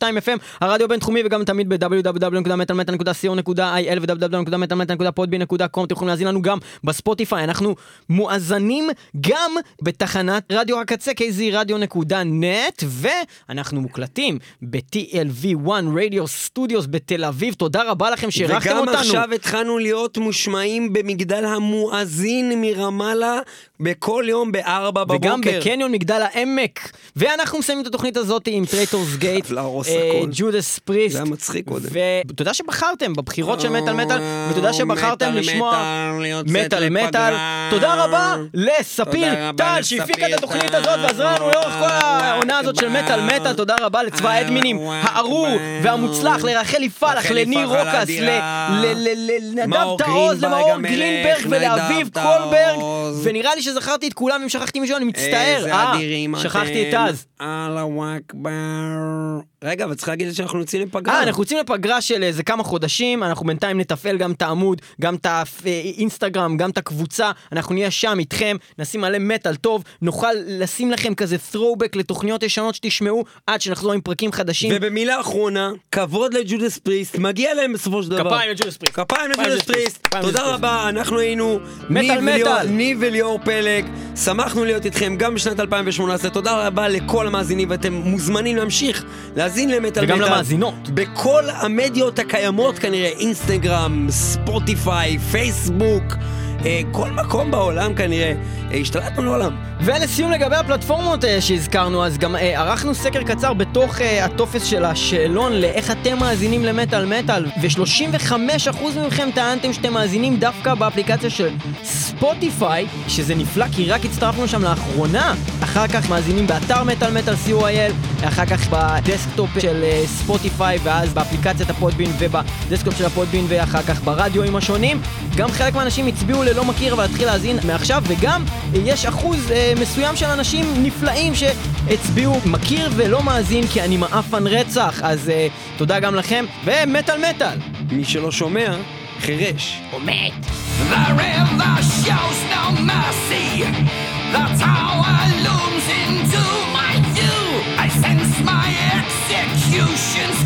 FM, הרדיו הבינתחומי וגם תמיד ב- www.metalmetal.co.il ו- www.metalmetal.podbean.com אתם יכולים להזין לנו גם בספוטיפיי, אנחנו מואזנים גם בתחנת רדיו הקצה KZRadio.net ואנחנו מוקלטים ב-TLV1 Radio Studios בתל אביב, תודה רבה לכם שאירחתם אותנו. עכשיו התחלנו להיות מושמעים במגדל המואזין מרמאללה בכל יום בארבע בבוקר. וגם בקניון מגדל העמק. ואנחנו מסיימים את התוכנית הזאת עם Traitors Gate. Judas Priest. זה היה מצחיק קודם. ותודה שבחרתם בבחירות של מטאל מטאל, ותודה שבחרתם לשמוע מטאל, מטאל. תודה רבה לספיר טל שהפיק את התוכנית. הזאת ועזר לנו לאורך כל העונה הזאת של מטאל מטאל. תודה רבה לצבא האדמינים הארור והמוצלח, לרחלי פלח, לניר רוקס, לנדב גרינברג למאור גרינברג ולאביב קולברג. ונראה לי שזכרתי את כולם, אם שכחתי מישהו אני מצטער. איזה אה, אדירים אתם. שכחתי את טז. אללהו אכבר. רגע, אבל צריך להגיד שאנחנו יוצאים לפגרה. אה, אנחנו יוצאים לפגרה של איזה כמה חודשים, אנחנו בינתיים נתפעל גם את העמוד, גם את האינסטגרם, גם את הקבוצה, אנחנו נהיה שם איתכם, נשים מלא מטאל טוב, נוכל לשים לכם כזה throwback לתוכניות ישנות שתשמעו עד שנחזור עם פרקים חדשים. ובמילה אחרונה, כבוד ל Judas Priest, מגיע להם בסופו של דבר. כפיים ל Judas Priest. כפיים ל Judas Priest. תודה רבה, אנחנו היינו מטאל מטאל. ניב וליאור פלג. שמחנו להיות איתכם גם בשנת 2018. תודה רבה לכל המאזינים, ואתם מוזמנים להמשיך להאזין למטאל מטאל. וגם למאזינות. בכל המדיות הקיימות כנראה, אינסטגרם, ספוטיפיי, פייסבוק. אה, כל מקום בעולם כנראה, אה, השתלטנו לעולם. ולסיום לגבי הפלטפורמות אה, שהזכרנו, אז גם ערכנו סקר קצר בתוך הטופס של השאלון לאיך אתם מאזינים למטאל מטאל, ו-35% מכם טענתם שאתם מאזינים דווקא באפליקציה של ספוטיפיי, שזה נפלא כי רק הצטרפנו שם לאחרונה. אחר כך מאזינים באתר מטאל מטאל co.il, אחר כך בדסקטופ של ספוטיפיי, ואז באפליקציית ה Podbean ובדסקטופ של ה Podbean, ואחר כך ברדיואים השונים. גם חלק מהאנשים הצביעו ללא מכיר ואתחיל להאזין מעכשיו, וגם יש אחוז אה, מסוים של אנשים נפלאים שהצביעו מכיר ולא מאזין כי אני מעפן רצח, אז אה, תודה גם לכם, ומטאל מטאל! מי שלא שומע, חירש. או מת. Therein execution's